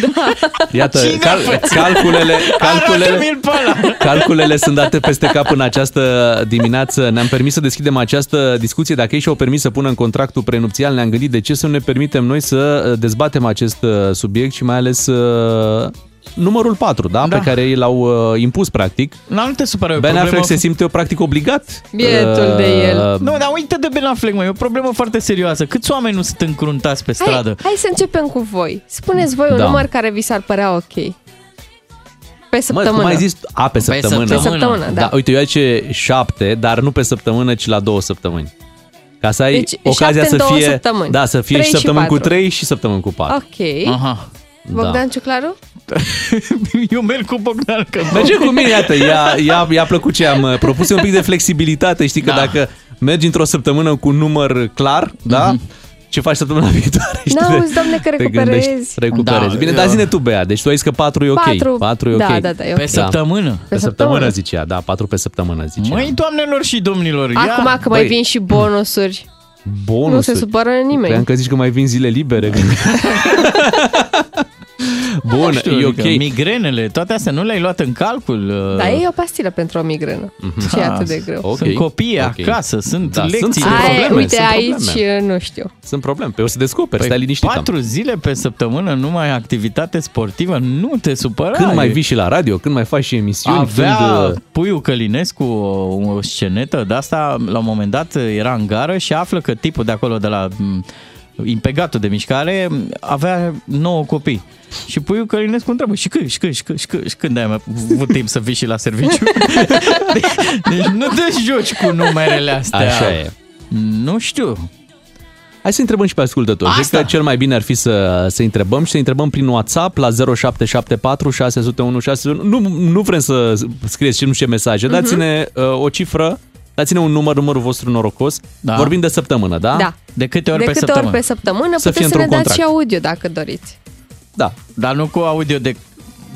Da. Iată, Cine cal- a făcut? calculele, calculele, Arată-mi-l pe ăla. calculele sunt date peste cap în această dimineață. Ne-am permis să deschidem această discuție. Dacă ei și-au permis să pună în contractul prenupțial, ne-am gândit de ce să nu ne permitem noi să uh, dezbatem acest uh, subiect și mai ales uh, numărul 4, da? Da. pe care ei l-au uh, impus practic. Nu, nu te supăra, e o Ben problemă... Affleck se simte practic obligat. Bietul de el. Nu, dar uite de Ben Affleck, mă, e o problemă foarte serioasă. Câți oameni nu sunt încruntați pe Hai, stradă? hai să începem cu voi. Spuneți voi un Da. număr care vi s-ar părea ok. Pe Mă, săptămână. cum ai zis? A, pe săptămână. Pe săptămână, da. Da, uite, eu ce șapte, dar nu pe săptămână, ci la două săptămâni. Ca să ai Deci, ocazia șapte să în două fie, săptămâni. da, să fie Trei și și săptămâni cu patru. 3 și săptămâni cu 4. Ok. Aha. Bogdan Ciuclaru? Eu merg cu Bogdan, că Merge cu mine, iată, i-a, i-a, i-a plăcut ce am uh, propus, e un pic de flexibilitate, știi că Da. dacă mergi într-o săptămână cu un număr clar, da? Ce faci săptămâna viitoare? știi, N-auzi, te- doamne, că te recuperezi. gândești, recuperezi. Da, Bine, eu- dar zine tu, Bea, deci tu ai zis că 4 e ok. Patru. 4 e ok. Da, da, da, e ok. pe săptămână. Pe săptămână săptămână. zicea, da, 4 pe săptămână zicea. Măi, doamnelor și domnilor, ia... Acum că mai Băi. vin și bonusuri. Bonusuri. Nu se supără nimeni. Cream că zici că mai vin zile libere. Bun, Nu știu, e adică ok. Migrenele, toate astea nu le-ai luat în calcul? Da, e o pastilă pentru o migrenă. Ce e atât de greu. Ok. Sunt copii Ok. acasă, sunt Da, lecții. sunt de probleme, Aia, uite, sunt aici, probleme. nu știu. Sunt probleme. Pe o să descoperi, stai liniștit. am. Patru zile pe săptămână numai activitate sportivă, nu te supăra. Când mai E- vii și la radio, când mai faci și emisiuni, Avea când... uh, Puiu Călinescu o, o scenetă de asta, la un moment dat era în gară și află că tipul de acolo, de la m, impegatul de mișcare, avea nouă copii. Și Puiu Călinescu întreabă, și când, și când, și când, și când, și când ai mai avut timp să vii și la serviciu? deci nu te joci cu numerele astea. Așa e. Nu știu. Hai să întrebăm și pe ascultători. Cred că cel mai bine ar fi să, să întrebăm și să întrebăm prin WhatsApp la 0774 601 601. Nu, nu vrem să scrieți și nu știu ce mesaje. Mhm. Dați-ne uh, o cifră, dați-ne un număr, numărul vostru norocos. Da. Vorbim de săptămână, da? Da. De câte ori de pe câte săptămână? ori pe săptămână Să fie puteți să ne într-un dați și contract. audio dacă doriți. Da. Dar nu cu audio de...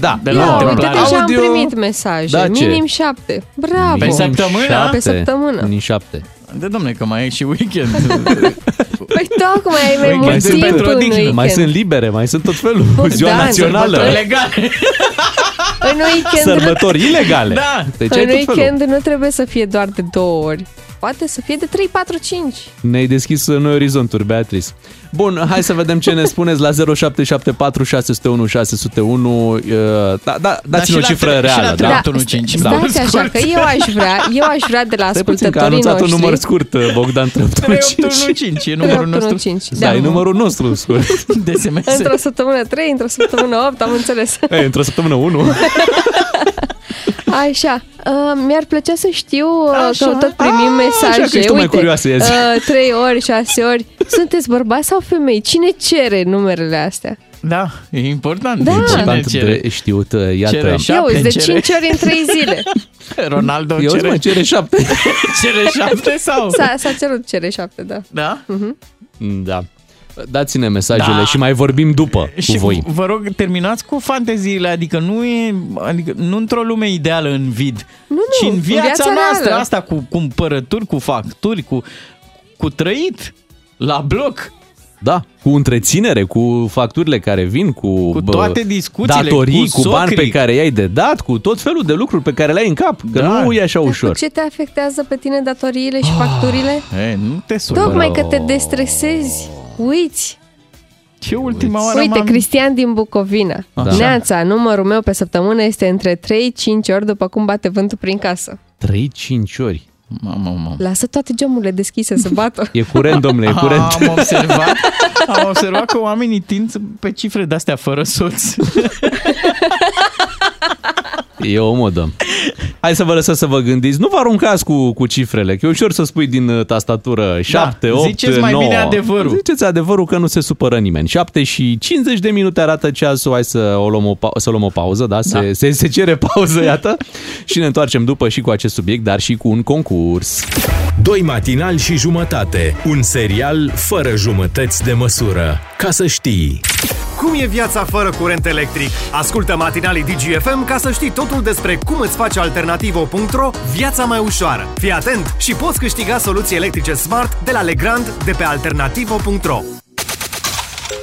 Da. De Ia la uite, întâmplare. deja Audio- am primit mesaje. Da, ce? Minim șapte. Bravo! Pe săptămână? Șapte. Pe săptămână. Din șapte. De domne, că mai e și weekend. Păi tocmai ai mai Weekend mult timp pentru în odihnă. weekend. Mai sunt libere, mai sunt tot felul. Bogdan, Ziua națională. sărbători Legale. În weekend, nu, Sărbători ilegale. Da. Deci ai în tot felul. weekend nu trebuie să fie doar de două ori. Poate să fie de 3, 4, 5. Ne-ai deschis noi orizonturi, Beatrice. Bun, hai să vedem ce ne spuneți la 0774 601 601. Uh, Da, da, dați-ne și o la cifră tre- și la reală. tre- Da. Opt, unu, cinci. Stați Da. așa, Scurt. că eu aș vrea, eu aș vrea de la Stai puțin că a ascultătorii anunțat un noștri. număr scurt, uh, Bogdan 3815. 3815 e numărul nostru 3815, Da, da. e numărul nostru scurt. de SMS. Într-o săptămână 3, într-o săptămână 8, am înțeles. E, într-o săptămână 1. Așa, uh, mi-ar plăcea să știu uh, Așa. că tot primim Ah, mesaje. așa că ești tu mai Uite, curioasă, ia zi. uh, 3 ori, 6 ori. Sunteți bărbați sau femei? Cine cere numerele astea? Da, e important. Da. Cine Important cere? de știut, uh, iată. Cere Eu Șapte uite, de cere. 5 ori în 3 zile. Ronaldo Eu cere, mă, cere șapte. cere șapte sau? S-a, s-a cerut cere 7, da. Da? Da. Dați-ne mesajele Da. și mai vorbim după Și cu voi. vă rog, terminați cu fanteziile, adică nu e, adică nu într-o lume ideală în vid, Nu, ci nu, în în viața, viața noastră, reală. asta cu cumpărături, cu facturi, cu, cu trăit la bloc. Da, cu întreținere, cu facturile care vin, cu, Cu bă, toate discuțiile, datorii, cu cu, bani socrii. pe care i-ai de dat, cu tot felul de lucruri pe care le ai în cap, că Da. nu e așa Dar ușor. cu ce te afectează pe tine datoriile și facturile? E, nu te sună. Tocmai că te destresezi. Uiți! Ce ultima oară Uite, m-am... Cristian din Bucovina. Da. Neața, numărul meu pe săptămână este între 3-5 ori după cum bate vântul prin casă. 3-5 ori. Mamă, mamă. Lasă toate geamurile deschise să bată. E curent, domnule, e curent. Am observat, am observat că oamenii tind pe cifre de-astea fără soț. E o modă. Hai să vă lăsăm să vă gândiți. Nu vă aruncați cu, cu cifrele, că e ușor să spui din uh, tastatură 7, 8, Da, ziceți mai 9. bine adevărul. Ziceți adevărul că nu se supără nimeni. 7 și 50 de minute arată ceasul. Hai să, o luăm, o, pa- să luăm o pauză, da? Se, Da. Se, se cere pauză, iată. și ne întoarcem după și cu acest subiect, dar și cu un concurs. Doi matinali și jumătate. Un serial fără jumătăți de măsură. Ca să știi. Cum e viața fără curent electric? Ascultă matinalii DGFM ca să știi totul despre cum îți face alternativo.ro viața mai ușoară. Fii atent și poți câștiga soluții electrice smart de la Legrand de pe alternativo.ro.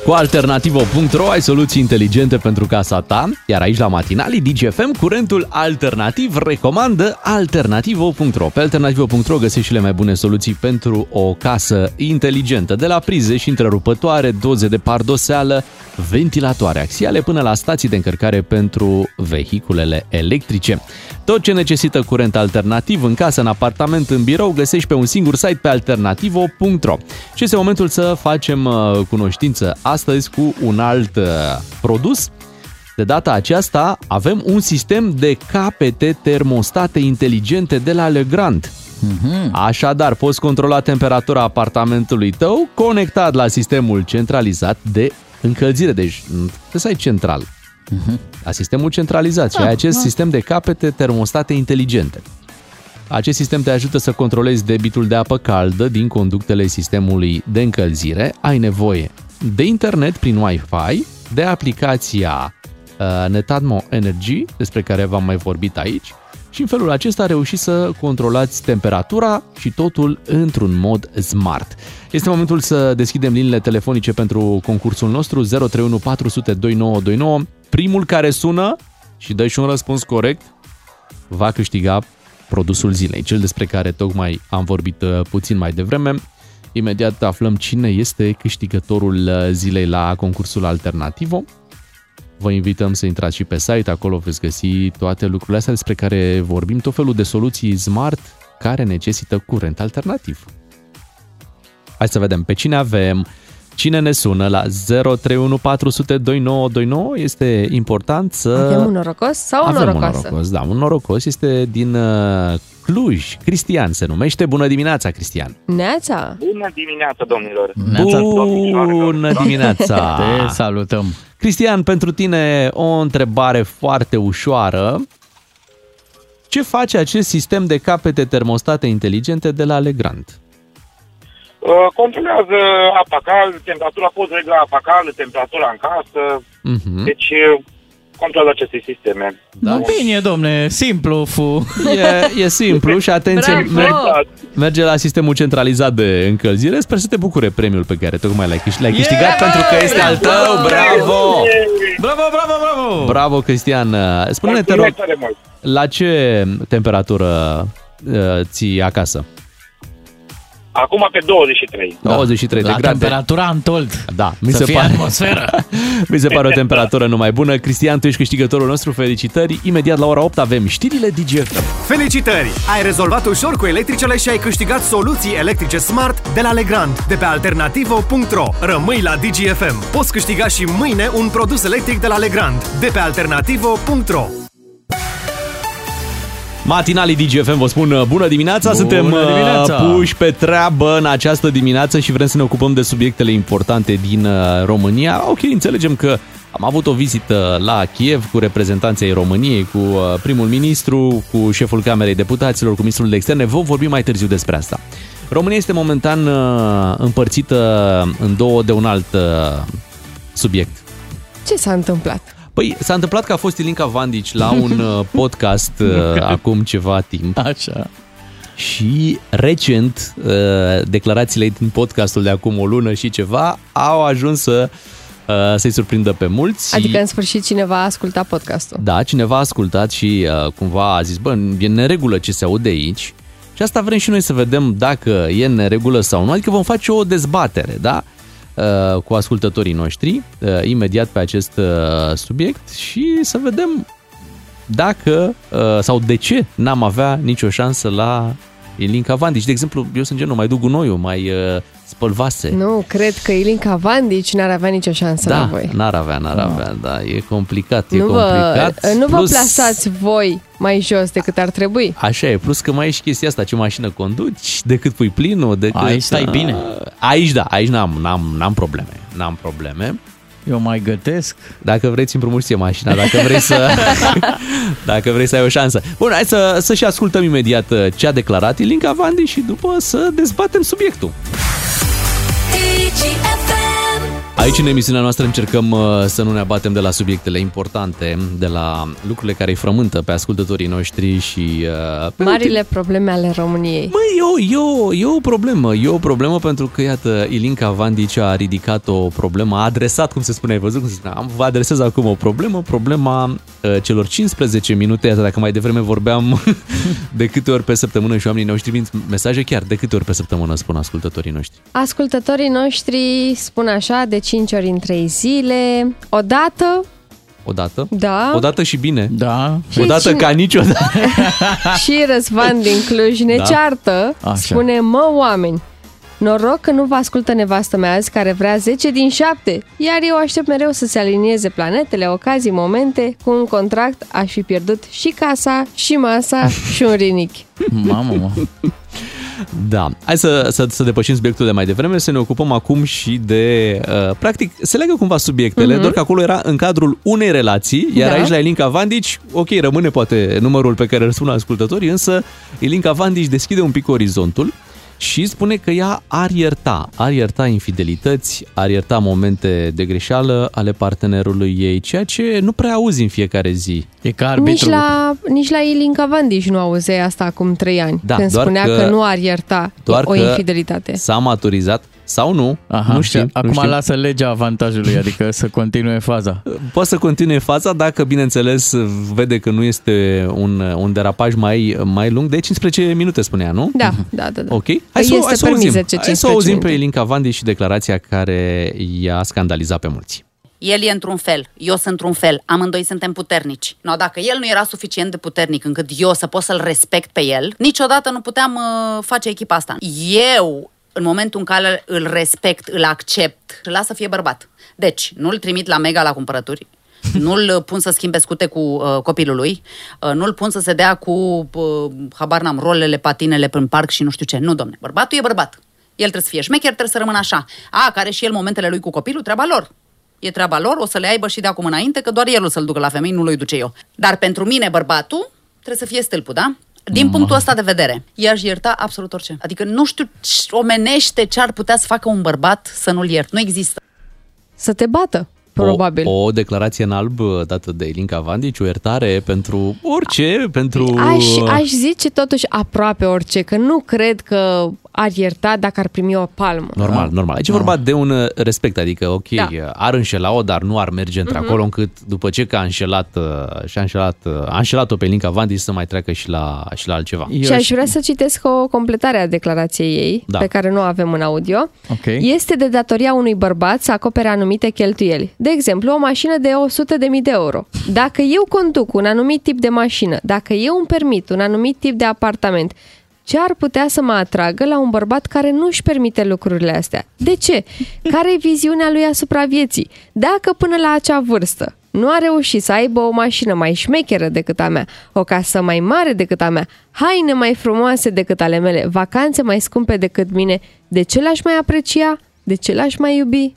Cu alternativo.ro ai soluții inteligente pentru casa ta, iar aici la matinalii DGFM curentul alternativ recomandă alternativo.ro. Pe alternativo.ro găsești cele mai bune soluții pentru o casă inteligentă, de la prize și întrerupătoare, doze de pardoseală, ventilatoare axiale până la stații de încărcare pentru vehiculele electrice. Tot ce necesită curent alternativ în casă, în apartament, în birou, găsești pe un singur site pe alternativo.ro. Și este momentul să facem uh, cunoștință astăzi cu un alt uh, produs. De data aceasta avem un sistem de capete termostate inteligente de la Legrand. Așadar, poți controla temperatura apartamentului tău conectat la sistemul centralizat de încălzire. Deci, trebuie să ai central. La sistemul centralizat și ai acest sistem de capete termostate inteligente. Acest sistem te ajută să controlezi debitul de apă caldă din conductele sistemului de încălzire. Ai nevoie de internet prin Wi-Fi, de aplicația uh, Netatmo Energy, despre care v-am mai vorbit aici, și în felul acesta reușiți să controlați temperatura și totul într-un mod smart. Este momentul să deschidem liniile telefonice pentru concursul nostru 031 400 2929. Primul care sună și dă și un răspuns corect va câștiga produsul zilei, cel despre care tocmai am vorbit uh, puțin mai devreme. Imediat aflăm cine este câștigătorul uh, zilei la concursul Alternativo. Vă invităm să intrați și pe site, acolo veți găsi toate lucrurile astea despre care vorbim, tot felul de soluții smart care necesită curent alternativ. Hai să vedem pe cine avem, cine ne sună la 031 400 2929. Este important să... Avem un norocos sau o Avem un norocoasă? norocos, da, un norocos este din uh, Cluj. Cristian se numește. Bună dimineața, Cristian! Neața! Bună dimineața, domnilor! Bună dimineața! Te salutăm! Cristian, pentru tine o întrebare foarte ușoară. Ce face acest sistem de capete termostate inteligente de la Legrand? Uh, controlează apa caldă, temperatura, poți regla apa caldă, temperatura în casă, Mhm. deci uh, controlează aceste sisteme. Da. Bine, domne, simplu, fu. E, e simplu și atenție, Bravo! mer- merge la sistemul centralizat de încălzire. Sper să te bucure premiul pe care tocmai l-ai, câș- l-ai câștigat Yeah! pentru că este al tău. Bravo! Bravo, bravo, bravo! Bravo, Cristian! Spune-ne, te rog, Mulțumesc tare mult! la ce temperatură uh, ții acasă? Acum pe 23. 23 La de grade. temperatura Antold. Da, mi Să se fie pare. atmosferă. mi se pare o temperatură numai bună. Cristian, tu ești câștigătorul nostru. Felicitări. Imediat la ora 8 avem știrile DGF. Felicitări! Ai rezolvat ușor cu electricele și ai câștigat soluții electrice smart de la Legrand, de pe alternativo.ro. Rămâi la DGFM. Poți câștiga și mâine un produs electric de la Legrand, de pe alternativo.ro. Matinalii DGFM vă spun uh, bună dimineața, Bună suntem uh, dimineața! puși pe treabă în această dimineață și vrem să ne ocupăm de subiectele importante din uh, România. Ok, înțelegem că am avut o vizită la Kiev cu reprezentanții ai României, cu uh, primul ministru, cu șeful Camerei Deputaților, cu ministrul de externe. Vom vorbi mai târziu despre asta. România este momentan uh, împărțită în două de un alt uh, subiect. Ce s-a întâmplat? Păi s-a întâmplat că a fost Ilinca Vandici la un uh, podcast uh, acum ceva timp. Așa. Și recent, uh, declarațiile ei din podcastul de acum o lună și ceva au ajuns să, uh, să-i surprindă pe mulți. Adică în sfârșit cineva a ascultat podcastul. Da, cineva a ascultat și uh, cumva a zis, bă, e în neregulă ce se aude aici. Și asta vrem și noi să vedem dacă e în neregulă sau nu. Adică vom face o dezbatere, da? Uh, cu ascultătorii noștri, uh, imediat pe acest uh, subiect și să vedem dacă uh, sau de ce n-am avea nicio șansă la Ilinca Vandici. De exemplu, eu sunt genul, mai duc gunoiul, mai uh, spăl vase. Nu, cred că Ilinca Vandici n-ar avea nicio șansă la da, voi. n-ar avea, n-ar avea, da, e complicat, e Nu vă, complicat. nu vă Plus- plasați voi mai jos decât ar trebui. Așa e, plus că mai e și chestia asta, ce mașină conduci, de cât pui plinul, de cât... Aici stai bine. Aici da, aici n-am, n-am, n-am probleme, n-am probleme. Eu mai gătesc. Dacă vreți, ți împrumuți mașina, dacă vreți să dacă vreți să ai o șansă. Bun, hai să, să și ascultăm imediat uh, ce a declarat Ilinca Vandi și după să dezbatem subiectul. Aici, în emisiunea noastră, încercăm uh, să nu ne abatem de la subiectele importante, de la lucrurile care îi frământă pe ascultătorii noștri și... Uh, pe Marile probleme ale României. Măi, e o, e, o, e o problemă, e o problemă pentru că, iată, Ilinca Vandici a ridicat o problemă, a adresat, cum se spune, ai văzut cum se spune, am, vă adresez acum o problemă, problema uh, celor 15 minute, iată, dacă mai devreme vorbeam de câte ori pe săptămână și oamenii noștri trimit mesaje, chiar de câte ori pe săptămână spun ascultătorii noștri. Ascultătorii noștri spun așa, de 5 ori în 3 zile, odată, Odată? Da. Odată și bine. Da. Și Odată cine- ca niciodată. și Răzvan din Cluj ne Da. ceartă, Așa. spune, mă oameni, noroc că nu vă ascultă nevastă mea azi care vrea 10 din 7, iar eu aștept mereu să se alinieze planetele, ocazii, momente, cu un contract aș fi pierdut și casa, și masa, și un rinichi. Mamă, mă. Da, hai să, să, să depășim subiectul de mai devreme, să ne ocupăm acum și de... Uh, practic, se legă cumva subiectele, Mhm. doar că acolo era în cadrul unei relații, iar Da. aici la Ilinca Vandici, ok, rămâne poate numărul pe care îl spun ascultătorii, însă Ilinca Vandici deschide un pic orizontul și spune că ea ar ierta, ar ierta infidelități, ar ierta momente de greșeală ale partenerului ei, ceea ce nu prea auzi în fiecare zi. E ca Nici la, nici la Ilinca Vandici nu auzeai asta acum 3 ani, Da, când doar spunea că- că, nu ar ierta doar o că infidelitate. S-a maturizat sau nu, Aha, nu și știm. Acum nu știm. lasă legea avantajului, adică să continue faza. Poate să continue faza dacă, bineînțeles, vede că nu este un, un derapaj mai, mai lung de 15 minute, spunea, nu? Da, da, da. da. Ok? Hai Că să, este hai să permis auzim, 10-15 hai să auzim pe minute. Elinca Vandi și declarația care i-a scandalizat pe mulți. El e într-un fel, eu sunt într-un fel, amândoi suntem puternici. No, dacă el nu era suficient de puternic încât eu să pot să-l respect pe el, niciodată nu puteam uh, face echipa asta. Eu, în momentul în care îl respect, îl accept, îl las să fie bărbat. Deci, nu-l trimit la mega la cumpărături, Nu-l pun să schimbe scute cu uh, copilului, uh, nu-l pun să se dea cu, uh, habar n-am, rolele, patinele prin parc și nu știu ce. Nu, domne, bărbatul e bărbat. El trebuie să fie șmecher, trebuie să rămână așa. A, care și el momentele lui cu copilul, treaba lor. E treaba lor, o să le aibă și de acum înainte, că doar el o să-l ducă la femei, nu l duce eu. Dar pentru mine, bărbatul, trebuie să fie stâlpul, da? Din punctul ăsta de vedere, i-aș ierta absolut orice. Adică nu știu ce omenește ce ar putea să facă un bărbat să nu-l iert. Nu există. Să te bată, probabil. O, o declarație în alb dată de Ilinca Vandici, o iertare pentru orice, pentru... Aș, aș zice totuși aproape orice, că nu cred că ar ierta dacă ar primi o palmă. Normal, normal. Aici e vorba de un uh, respect, adică, ok, Da. ar înșela-o, dar nu ar merge într-acolo Mhm. încât după ce că a înșelat, uh, și-a înșelat, uh, a înșelat-o pe Linca Vandici să mai treacă și la, și la altceva. Și aș vrea să citesc o completare a declarației ei, Da. pe care nu o avem în audio. Ok. Este de datoria unui bărbat să acopere anumite cheltuieli. De exemplu, o mașină de 100.000 de euro. Dacă eu conduc un anumit tip de mașină, dacă eu îmi permit un anumit tip de apartament, ce ar putea să mă atragă la un bărbat care nu își permite lucrurile astea? De ce? Care e viziunea lui asupra vieții? Dacă până la acea vârstă nu a reușit să aibă o mașină mai șmecheră decât a mea, o casă mai mare decât a mea, haine mai frumoase decât ale mele, vacanțe mai scumpe decât mine, de ce l-aș mai aprecia? De ce l-aș mai iubi?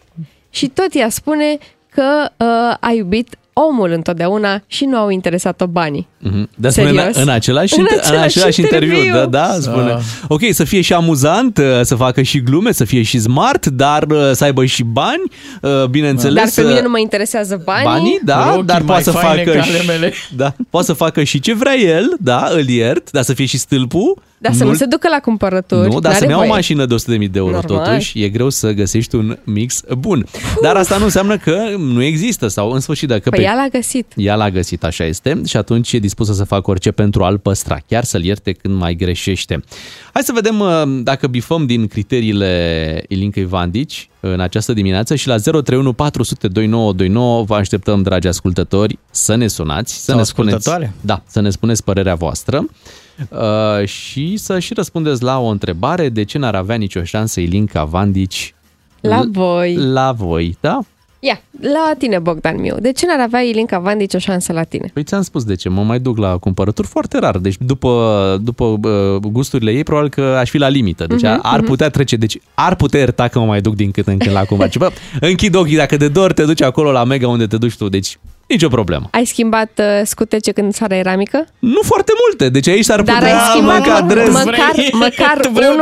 Și tot ea spune că uh, a iubit omul întotdeauna și nu au interesat-o banii. Mhm. Dar spune în, Serios? în același, În în același același interviu, interviu. da, da, spune. Ah. Ok, să fie și amuzant, uh, să facă și glume, să fie și smart, dar uh, să aibă și bani, uh, bineînțeles. Dar pe mine uh, nu mă interesează banii. Banii, da, Ochii dar mai poate să faine facă ca și, ale mele. da, poate să facă și ce vrea el, da, îl iert, dar să fie și stâlpul. Dar să nu se ducă la cumpărături. Nu, dar să n-are ne ia o voie. mașină de 100.000 de euro Normal. totuși, e greu să găsești un mix bun. Dar asta nu înseamnă că nu există sau în sfârșit dacă Păi ea l-a găsit. ea l-a găsit, așa este, și atunci e dispusă să facă orice pentru a-l păstra, chiar să-l ierte când mai greșește. Hai să vedem uh, dacă bifăm din criteriile Ilincăi Vandici în această dimineață și la 031 400 2929 vă așteptăm, dragi ascultători, să ne sunați, să Sau ne spuneți, ascultătoare. da, să ne spuneți părerea voastră uh, și să și răspundeți la o întrebare de ce n-ar avea nicio șansă Ilinca Vandici La voi. la voi, da? Ia, la tine, Bogdan miu. De ce n-ar avea Ilinca Vandici o șansă la tine? Păi ți-am spus de ce, mă mai duc la cumpărături foarte rar. Deci după, după uh, gusturile ei, probabil că aș fi la limită. Deci Mhm, uh-huh, ar mhm. putea trece, deci ar putea ierta că mă mai duc din când în când la cumpărături. Bă, închid ochii, dacă de două ori te duci acolo la Mega unde te duci tu, deci nicio problemă. Ai schimbat uh, scutece când țara era mică? Nu foarte multe, deci aici s-ar Dar putea ai schimbat mânca mă- adres. măcar, măcar unul...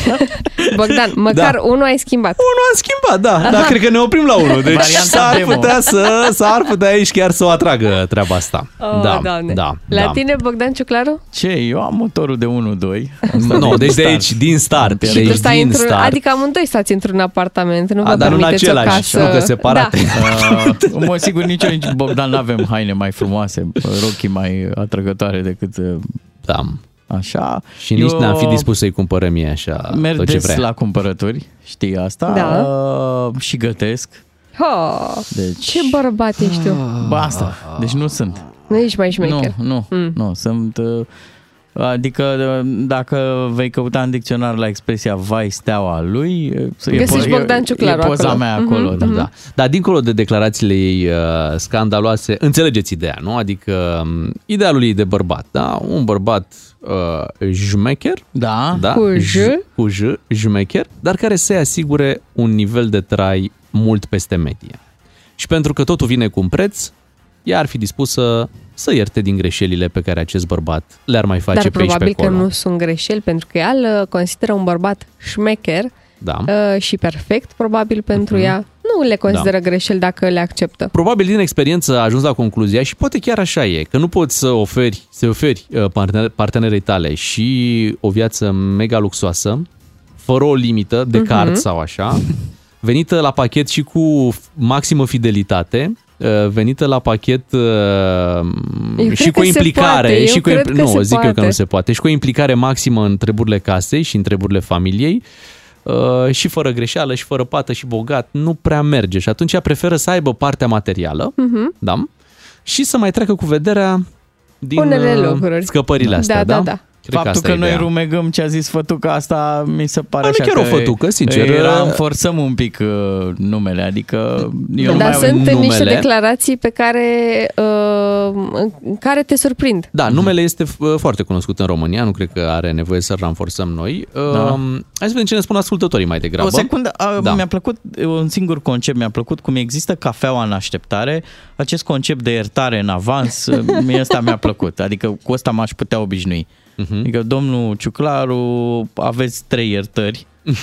Bogdan, măcar Da. unul ai schimbat. Unul am schimbat, da, dar cred că ne oprim la unul. Deci Varianta s-ar demo. putea, să, s-ar putea aici chiar să o atragă treaba asta. Oh, da, Doamne. da, La da. tine, Bogdan Ciuclaru? Ce? Eu am motorul de 1-2. Asta Nu, deci de start. aici, din start. Și Deci tu stai din într-un, start. adică amândoi stați într-un apartament, nu vă A, dar nu în permiteți o același, casă. nu că separate. Da. Uh, mă, sigur, nici eu, nici Bogdan nu avem haine mai frumoase, rochii mai atrăgătoare decât uh, Da. așa. Și nici n-am fi dispus să-i cumpărăm mie așa Merg tot ce des vrea. la cumpărături, știi asta, Da. uh, și gătesc. Oh, Deci, ce bărbat ești tu. Bă, asta, deci nu sunt. Nu ești mai șmecher. Nu, nu, mm. nu, sunt... uh, Adică uh, dacă vei căuta în dicționar la expresia vai steaua lui, e, Găsești po- Bogdan e, Ciuclaru e poza acolo. mea Mhm, acolo. da. mhm. Da. Dar dincolo de declarațiile ei uh, scandaloase, înțelegeți ideea, nu? Adică um, idealul ei de bărbat, da? Un bărbat uh, jmecher, Da. da? Cu J. cu J, jmecher, dar care să-i asigure un nivel de trai mult peste medie. Și pentru că totul vine cu un preț, ea ar fi dispusă să ierte din greșelile pe care acest bărbat le-ar mai face Dar pe aici pe probabil că acolo. nu sunt greșeli, pentru că ea îl consideră un bărbat șmecher Da. uh, și perfect, probabil, pentru Mhm. ea. Nu le consideră Da. greșeli dacă le acceptă. Probabil din experiență a ajuns la concluzia și poate chiar așa e, că nu poți să oferi, să oferi uh, partener, partenerei tale și o viață mega luxoasă, fără o limită de Mhm. card sau așa, venită la pachet și cu maximă fidelitate, uh, venită la pachet uh, Eu și cred cu că se implicare, poate, eu și cu cred că nu, se zic eu că poate. nu se poate, și cu o implicare maximă în treburile casei și în treburile familiei, uh, și fără greșeală, și fără pată, și bogat, nu prea merge. Și atunci ea preferă să aibă partea materială, Mhm. da? Și să mai treacă cu vederea din Unele uh, lucruri. scăpările astea, da, da? da, da. Cred că Faptul asta că, e noi ideea. rumegăm ce a zis fătuca asta mi se pare Bă, nu așa chiar că o fătucă, sincer. Era, forțăm un pic uh, numele, adică eu nu Dar mai sunt numele. niște declarații pe care, uh, în care te surprind. Da, numele este f- foarte cunoscut în România, nu cred că are nevoie să ranforsăm noi. Da. Um, hai să vedem ce ne spun ascultătorii mai degrabă. O secundă, a, Da. mi-a plăcut un singur concept, mi-a plăcut cum există cafeaua în așteptare, acest concept de iertare în avans, mie ăsta mi-a plăcut, adică cu ăsta m-aș putea obișnui. Mhm. Adică, domnul Ciuclaru, aveți trei iertări.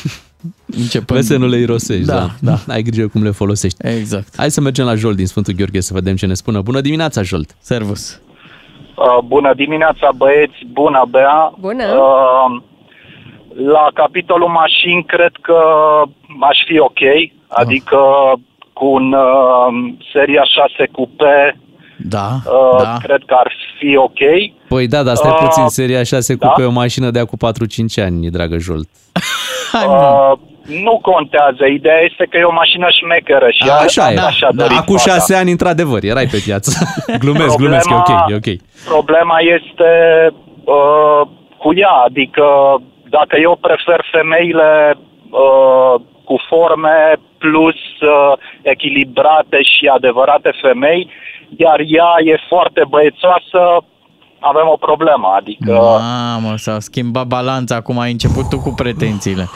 Începând... Vezi să nu le irosești, da, Da, da. Ai grijă cum le folosești. Exact. Hai să mergem la Jolt din Sfântul Gheorghe să vedem ce ne spună. Bună dimineața, Jolt! Servus! Uh, bună dimineața, băieți! Bună, Bea! Bună! Uh, la capitolul mașini, cred că aș fi ok, adică cu un uh, seria 6 cupe, Da, uh, da. cred că ar fi ok. Păi da, dar stai Uh, puțin, seria 6 da? cupe o mașină de acum 4-5 ani, dragă Jolt. Uh, nu contează, ideea este că e o mașină șmecheră și Așa e. așa Da, dorit acum fata. 6 ani, într-adevăr, erai pe piață. glumesc, glumesc, e ok, e ok. Problema este uh, cu ea, adică dacă eu prefer femeile uh, cu forme plus uh, echilibrate și adevărate femei, iar ea e foarte băiețoasă, avem o problemă, adică... Mamă, s-a schimbat balanța, acum ai început tu cu pretențiile.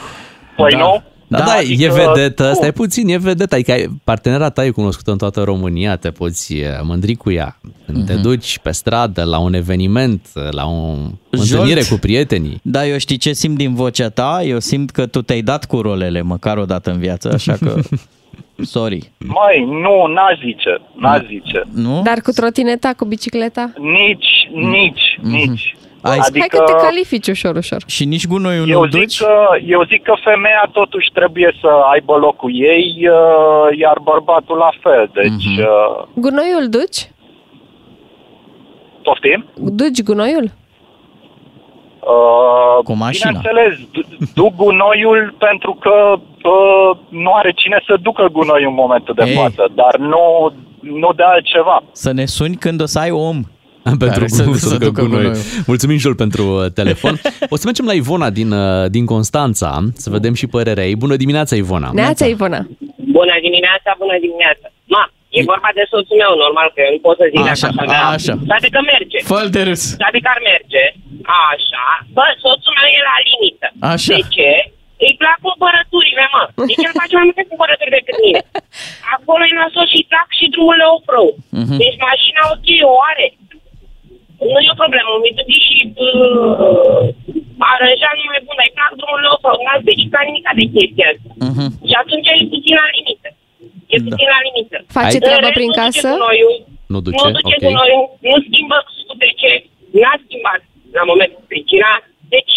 Păi da. nu? Da, da, adică- e vedetă, stai puțin, e vedetă, adică ai- partenera ta e cunoscută în toată România, te poți eh, mândri cu ea. Când Mhm. te duci pe stradă, la un eveniment, la o întâlnire cu prietenii. Da, eu știi ce simt din vocea ta? Eu simt că tu te-ai dat cu rolele măcar o dată în viață, așa că... Sorry. Măi, nu, n-aș zice, n-aș zice. Nu? Dar cu trotineta, cu bicicleta? Nici, nici, nici. Hai că te califici ușor, ușor. Și nici gunoiul Eu nu zic, duci? că, eu zic că femeia totuși trebuie să aibă locul ei, uh, iar bărbatul la fel. Deci, Mhm. uh, Gunoiul duci? poftim? Duci gunoiul? Uh, Cu mașina. Bineînțeles, du- duc gunoiul pentru că uh, nu are cine să ducă gunoiul în momentul de Ei. față, dar nu, nu de altceva. Să ne suni când o să ai om. pentru care să, să, să, să ducă gunoiul. gunoiul. Mulțumim, Jul, pentru uh, telefon. O să mergem la Ivona din, uh, din Constanța, să vedem și părerea ei. Bună dimineața, Ivona! Neața, Ivona. Bună dimineața, bună dimineața. Ma, e vorba de soțul meu, normal că eu nu pot să zic Așa, așa. mea. așa. Poate că merge. fă de râs. Poate că ar merge. Așa. Bă, soțul meu e la limită. Așa. De ce? Îi plac cumpărăturile, mă. Deci el face mai multe cumpărături decât mine. Acolo e nasol și îi plac și drumurile off-road. Mhm. Deci mașina ok, o are. Nu e o problemă, mi duc și uh, aranjat numai bun, dar îi plac drumurile off-road. N-ați verificat nimic de chestia asta. Mhm. Și atunci e puțin la limită. E puțin la limită. Face În treabă rest, prin nu duce casă? gunoiul, Nu duce, nu duce ok. gunoiul, nu schimbă scutece, n-a schimbat la momentul pricina, deci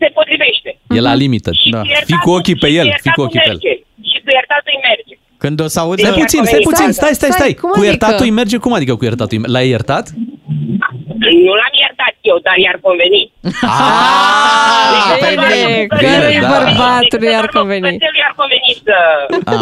se potrivește. E la limită. Da. Fii cu ochii pe el, fii cu ochii pe el. merge. Și cu iertatul îi merge. Când o să auzi... Stai puțin, stai puțin, stai, stai, stai. cum Cu adică? iertatul îi merge? Cum adică cu iertatul? îi- L-ai iertat? Nu l-am iertat eu, dar i-ar conveni. Ah, Bine, bine, care da. bărbatul i-ar conveni? Cățelul i-ar conveni să...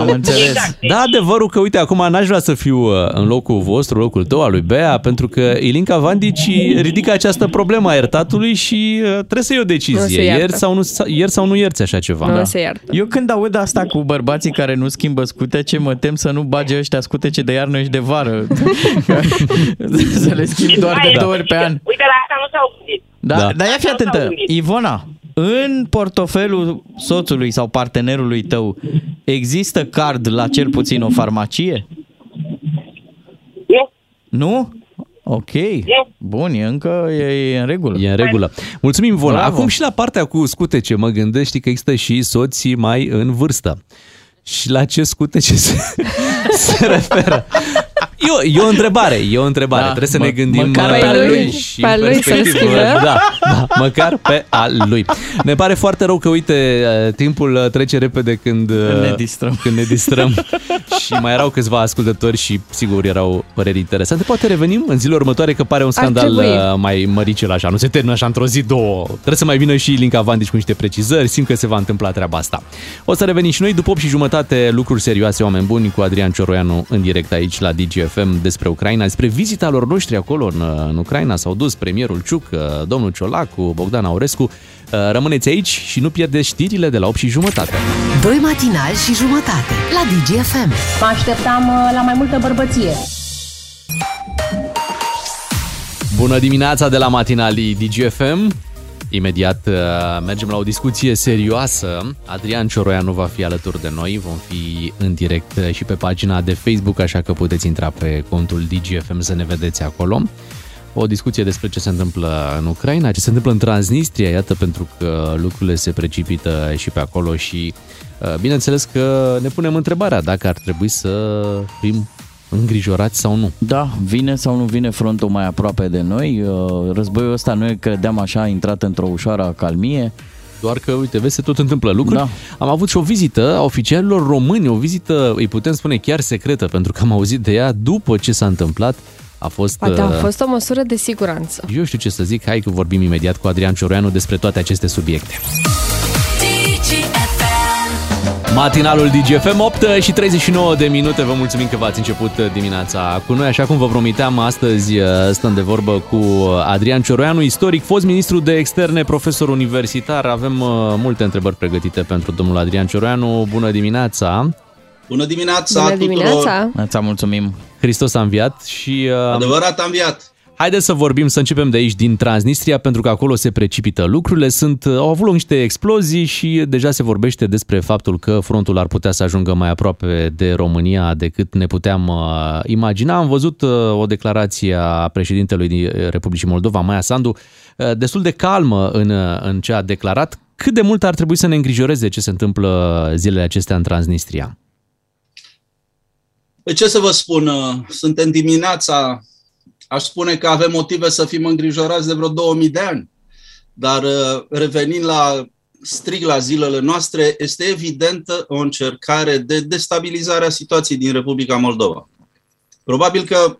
Am înțeles. Exact. Da, adevărul că, uite, acum n-aș vrea să fiu uh, în locul vostru, locul tău, al lui Bea, pentru că Ilinca Vandici ridică această problemă a iertatului și uh, trebuie să iei o Nu decizie. se iartă. Ieri sau nu, ieri sau nu ierți așa ceva. Nu se iartă. Eu când aud asta cu bărbații care nu schimbă scutece, mă tem să nu bage ăștia scutece de iarnă și de vară. să le schimb doar de două ori pe an. Uite, la asta nu s-au gândit. Da, Da. da. dar ia fi atentă, Ivona, în portofelul soțului sau partenerului tău există card la cel puțin o farmacie? Nu. Nu? Ok. Bun, e încă e, e în regulă. E în regulă. Mulțumim, Ivona. Bravo. Acum și la partea cu scutece, mă gândesc, știi că există și soții mai în vârstă. Și la ce scutece se, se referă? E o, e o întrebare, e o întrebare. Da, Trebuie să mă- ne gândim măcar uh, pe al lui. și Pe al în lui să-l perspectivă. schimbe. Da, da, măcar pe al lui. Ne pare foarte rău că, uite, uh, timpul uh, trece repede când, uh, Când ne distrăm. Când ne distrăm. și mai erau câțiva ascultători și, sigur, erau păreri interesante. Poate revenim în zilele următoare că pare un scandal trebui. uh, mai măricel așa. Nu se termină așa într-o zi, două. Trebuie să mai vină și Linca Vandici cu niște precizări. Simt că se va întâmpla treaba asta. O să revenim și noi după 8 și jumătate lucruri serioase, oameni buni, cu Adrian Cioroianu în direct aici la DGFM despre Ucraina, despre vizita lor noștri acolo în, în Ucraina. S-au dus premierul Ciuc, uh, domnul Ciolacu, Bogdan Aurescu. Uh, Rămâneți aici și nu pierdeți știrile de la 8 și jumătate. Doi matinali și jumătate la DGFM. Mă așteptam uh, la mai multă bărbăție. Bună dimineața de la matinalii DGFM. Imediat uh, mergem la o discuție serioasă. Adrian Cioroianu va fi alături de noi. Vom fi în direct uh, și pe pagina de Facebook, așa că puteți intra pe contul DGFM să ne vedeți acolo. O discuție despre ce se întâmplă în Ucraina, ce se întâmplă în Transnistria, iată, pentru că lucrurile se precipită și pe acolo și uh, bineînțeles că ne punem întrebarea dacă ar trebui să fim îngrijorați sau nu. Da, vine sau nu vine frontul mai aproape de noi. Uh, Războiul ăsta noi credeam așa a intrat într-o ușoară acalmie. Doar că, uite, vezi, se tot întâmplă lucruri. Da. Am avut și o vizită a oficialilor români, o vizită, îi putem spune chiar secretă, pentru că am auzit de ea după ce s-a întâmplat. A fost... Poate a uh, fost o măsură de siguranță. Eu știu ce să zic, hai că vorbim imediat cu Adrian Cioroianu despre toate aceste subiecte. Matinalul DGFM 8 și 39 de minute. Vă mulțumim că v-ați început dimineața cu noi. Așa cum vă promiteam, astăzi uh, stăm de vorbă cu Adrian Cioroianu, istoric, fost ministru de externe, profesor universitar. Avem uh, multe întrebări pregătite pentru domnul Adrian Cioroianu. Bună dimineața! Bună dimineața Bună tuturor! dimineața! Îți mulțumim! Hristos a înviat și... Uh, Adevărat a înviat! Haideți să vorbim, să începem de aici, din Transnistria, pentru că acolo se precipită lucrurile. Sunt, au avut loc niște explozii și deja se vorbește despre faptul că frontul ar putea să ajungă mai aproape de România decât ne puteam uh, imagina. Am văzut uh, o declarație a președintelui din Republicii Moldova, Maia Sandu, uh, destul de calmă în, uh, în ce a declarat. Cât de mult ar trebui să ne îngrijoreze ce se întâmplă zilele acestea în Transnistria? Păi ce să vă spun, uh, suntem dimineața, aș spune că avem motive să fim îngrijorați de vreo 2000 de ani, dar uh, revenind la strig la zilele noastre, este evidentă o încercare de destabilizare a situației din Republica Moldova. Probabil că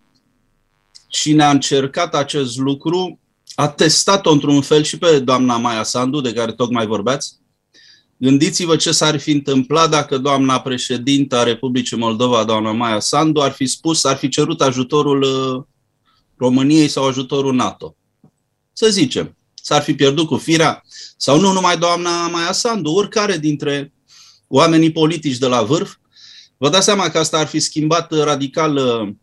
cine a încercat acest lucru a testat-o într-un fel și pe doamna Maia Sandu, de care tocmai vorbeați. Gândiți-vă ce s-ar fi întâmplat dacă doamna președintă a Republicii Moldova, doamna Maia Sandu, ar fi spus, ar fi cerut ajutorul uh, României sau ajutorul NATO. Să zicem, s-ar fi pierdut cu firea, sau nu numai doamna Maia Sandu, oricare dintre oamenii politici de la vârf, vă dați seama că asta ar fi schimbat radical uh,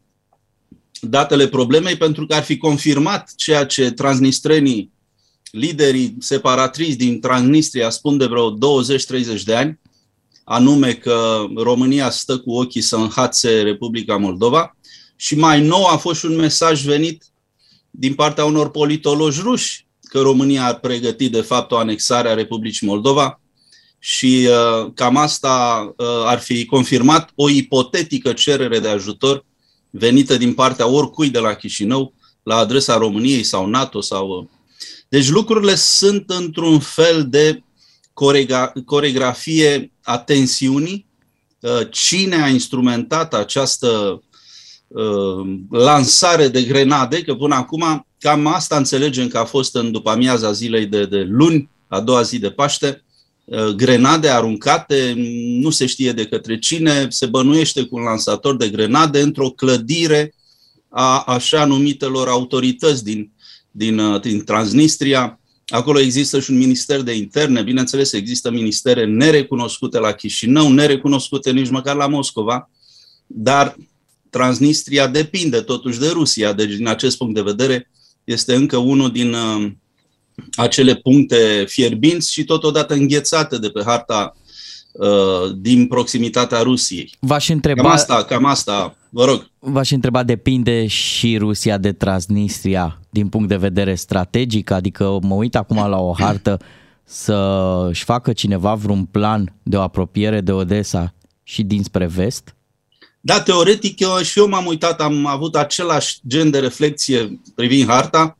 datele problemei pentru că ar fi confirmat ceea ce transnistrenii, liderii separatriți din Transnistria spun de vreo 20-30 de ani, anume că România stă cu ochii să înhațe Republica Moldova și mai nou a fost și un mesaj venit din partea unor politologi ruși că România ar pregăti de fapt o anexare a Republicii Moldova și uh, cam asta uh, ar fi confirmat o ipotetică cerere de ajutor venită din partea oricui de la Chișinău la adresa României sau NATO sau deci lucrurile sunt într-un fel de corega- coregrafie a tensiunii. Cine a instrumentat această uh, lansare de grenade, că până acum cam asta înțelegem că a fost în după amiaza zilei de, de luni, a doua zi de Paște, uh, grenade aruncate, nu se știe de către cine, se bănuiește cu un lansator de grenade într-o clădire a așa numitelor autorități din, din, uh, din Transnistria. Acolo există și un minister de interne, bineînțeles există ministere nerecunoscute la Chișinău, nerecunoscute nici măcar la Moscova, dar Transnistria depinde totuși de Rusia, deci din acest punct de vedere este încă unul din uh, acele puncte fierbinți și totodată înghețate de pe harta uh, din proximitatea Rusiei. V-aș întreba... Cam asta, cam asta, vă rog. V-aș întreba, depinde și Rusia de Transnistria din punct de vedere strategic? Adică mă uit acum la o hartă să-și facă cineva vreun plan de o apropiere de Odessa și dinspre vest? Da, teoretic eu, și eu m-am uitat, am avut același gen de reflexie privind harta.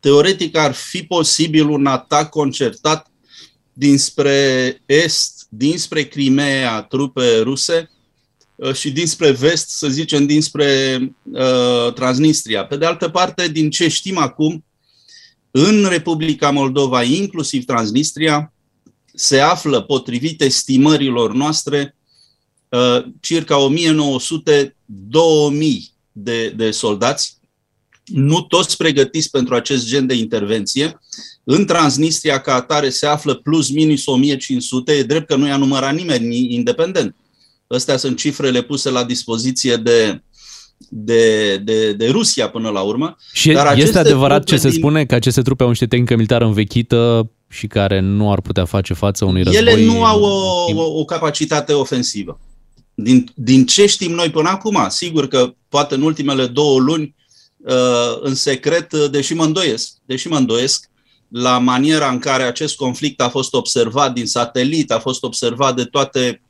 Teoretic ar fi posibil un atac concertat dinspre est, dinspre Crimea, trupe ruse, uh, și dinspre vest, să zicem, dinspre uh, Transnistria. Pe de altă parte, din ce știm acum, în Republica Moldova, inclusiv Transnistria, se află, potrivit estimărilor noastre, uh, circa 1900-2000 de, de soldați, nu toți pregătiți pentru acest gen de intervenție. În Transnistria, ca atare, se află plus minus 1500. E drept că nu i-a numărat nimeni independent. Astea sunt cifrele puse la dispoziție de, de, de, de Rusia până la urmă. Și Dar este adevărat ce se din... spune că aceste trupe au niște tehnică militară învechită și care nu ar putea face față unui război? Ele nu au o, o, o capacitate ofensivă. Din, din ce știm noi până acum, sigur că poate în ultimele două luni, uh, în secret, uh, deși mă îndoiesc, deși mă îndoiesc, la maniera în care acest conflict a fost observat din satelit, a fost observat de toate,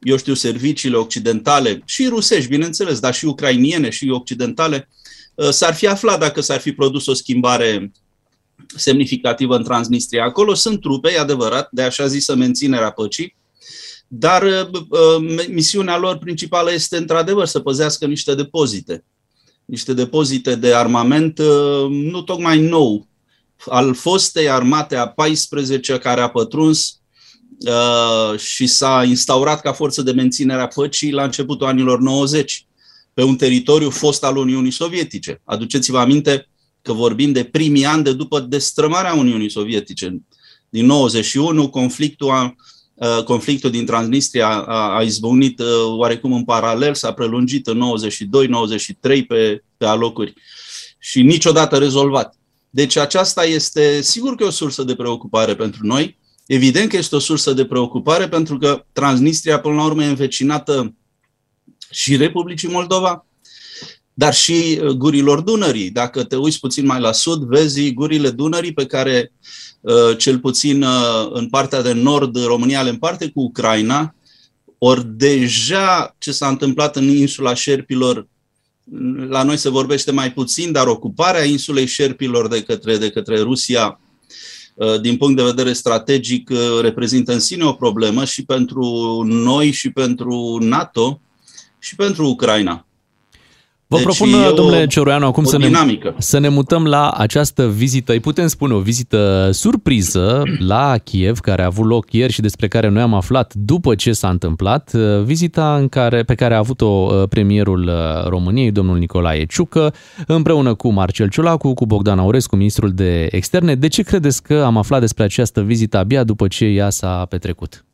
eu știu, serviciile occidentale și rusești, bineînțeles, dar și ucrainiene și occidentale, uh, s-ar fi aflat dacă s-ar fi produs o schimbare semnificativă în Transnistria. Acolo sunt trupe, e adevărat, de așa zisă menținerea păcii, dar uh, uh, misiunea lor principală este într-adevăr să păzească niște depozite. Niște depozite de armament uh, nu tocmai nou, al fostei armate a 14 care a pătruns și s-a instaurat ca forță de menținere a păcii la începutul anilor 90 pe un teritoriu fost al Uniunii Sovietice. Aduceți-vă aminte că vorbim de primii ani de după destrămarea Uniunii Sovietice. Din 91, conflictul, a, conflictul din Transnistria a, a izbunit oarecum în paralel, s-a prelungit în 92-93 pe, pe alocuri și niciodată rezolvat. Deci aceasta este, sigur că e o sursă de preocupare pentru noi, evident că este o sursă de preocupare pentru că Transnistria până la urmă e învecinată și Republicii Moldova, dar și uh, gurilor Dunării. Dacă te uiți puțin mai la sud, vezi gurile Dunării pe care, uh, cel puțin uh, în partea de nord, România le împarte cu Ucraina, ori deja ce s-a întâmplat în insula Șerpilor, la noi se vorbește mai puțin, dar ocuparea insulei Șerpilor de către, de către Rusia, din punct de vedere strategic, reprezintă în sine o problemă și pentru noi, și pentru NATO, și pentru Ucraina. Vă deci propun, domnule Cioruianu, acum să ne, să ne mutăm la această vizită, îi putem spune o vizită surpriză la Kiev, care a avut loc ieri și despre care noi am aflat după ce s-a întâmplat, vizita în care, pe care a avut-o uh, premierul uh, României, domnul Nicolae Ciucă, împreună cu Marcel Ciulacu, cu Bogdan Aurescu, ministrul de externe. De ce credeți că am aflat despre această vizită abia după ce ea s-a petrecut?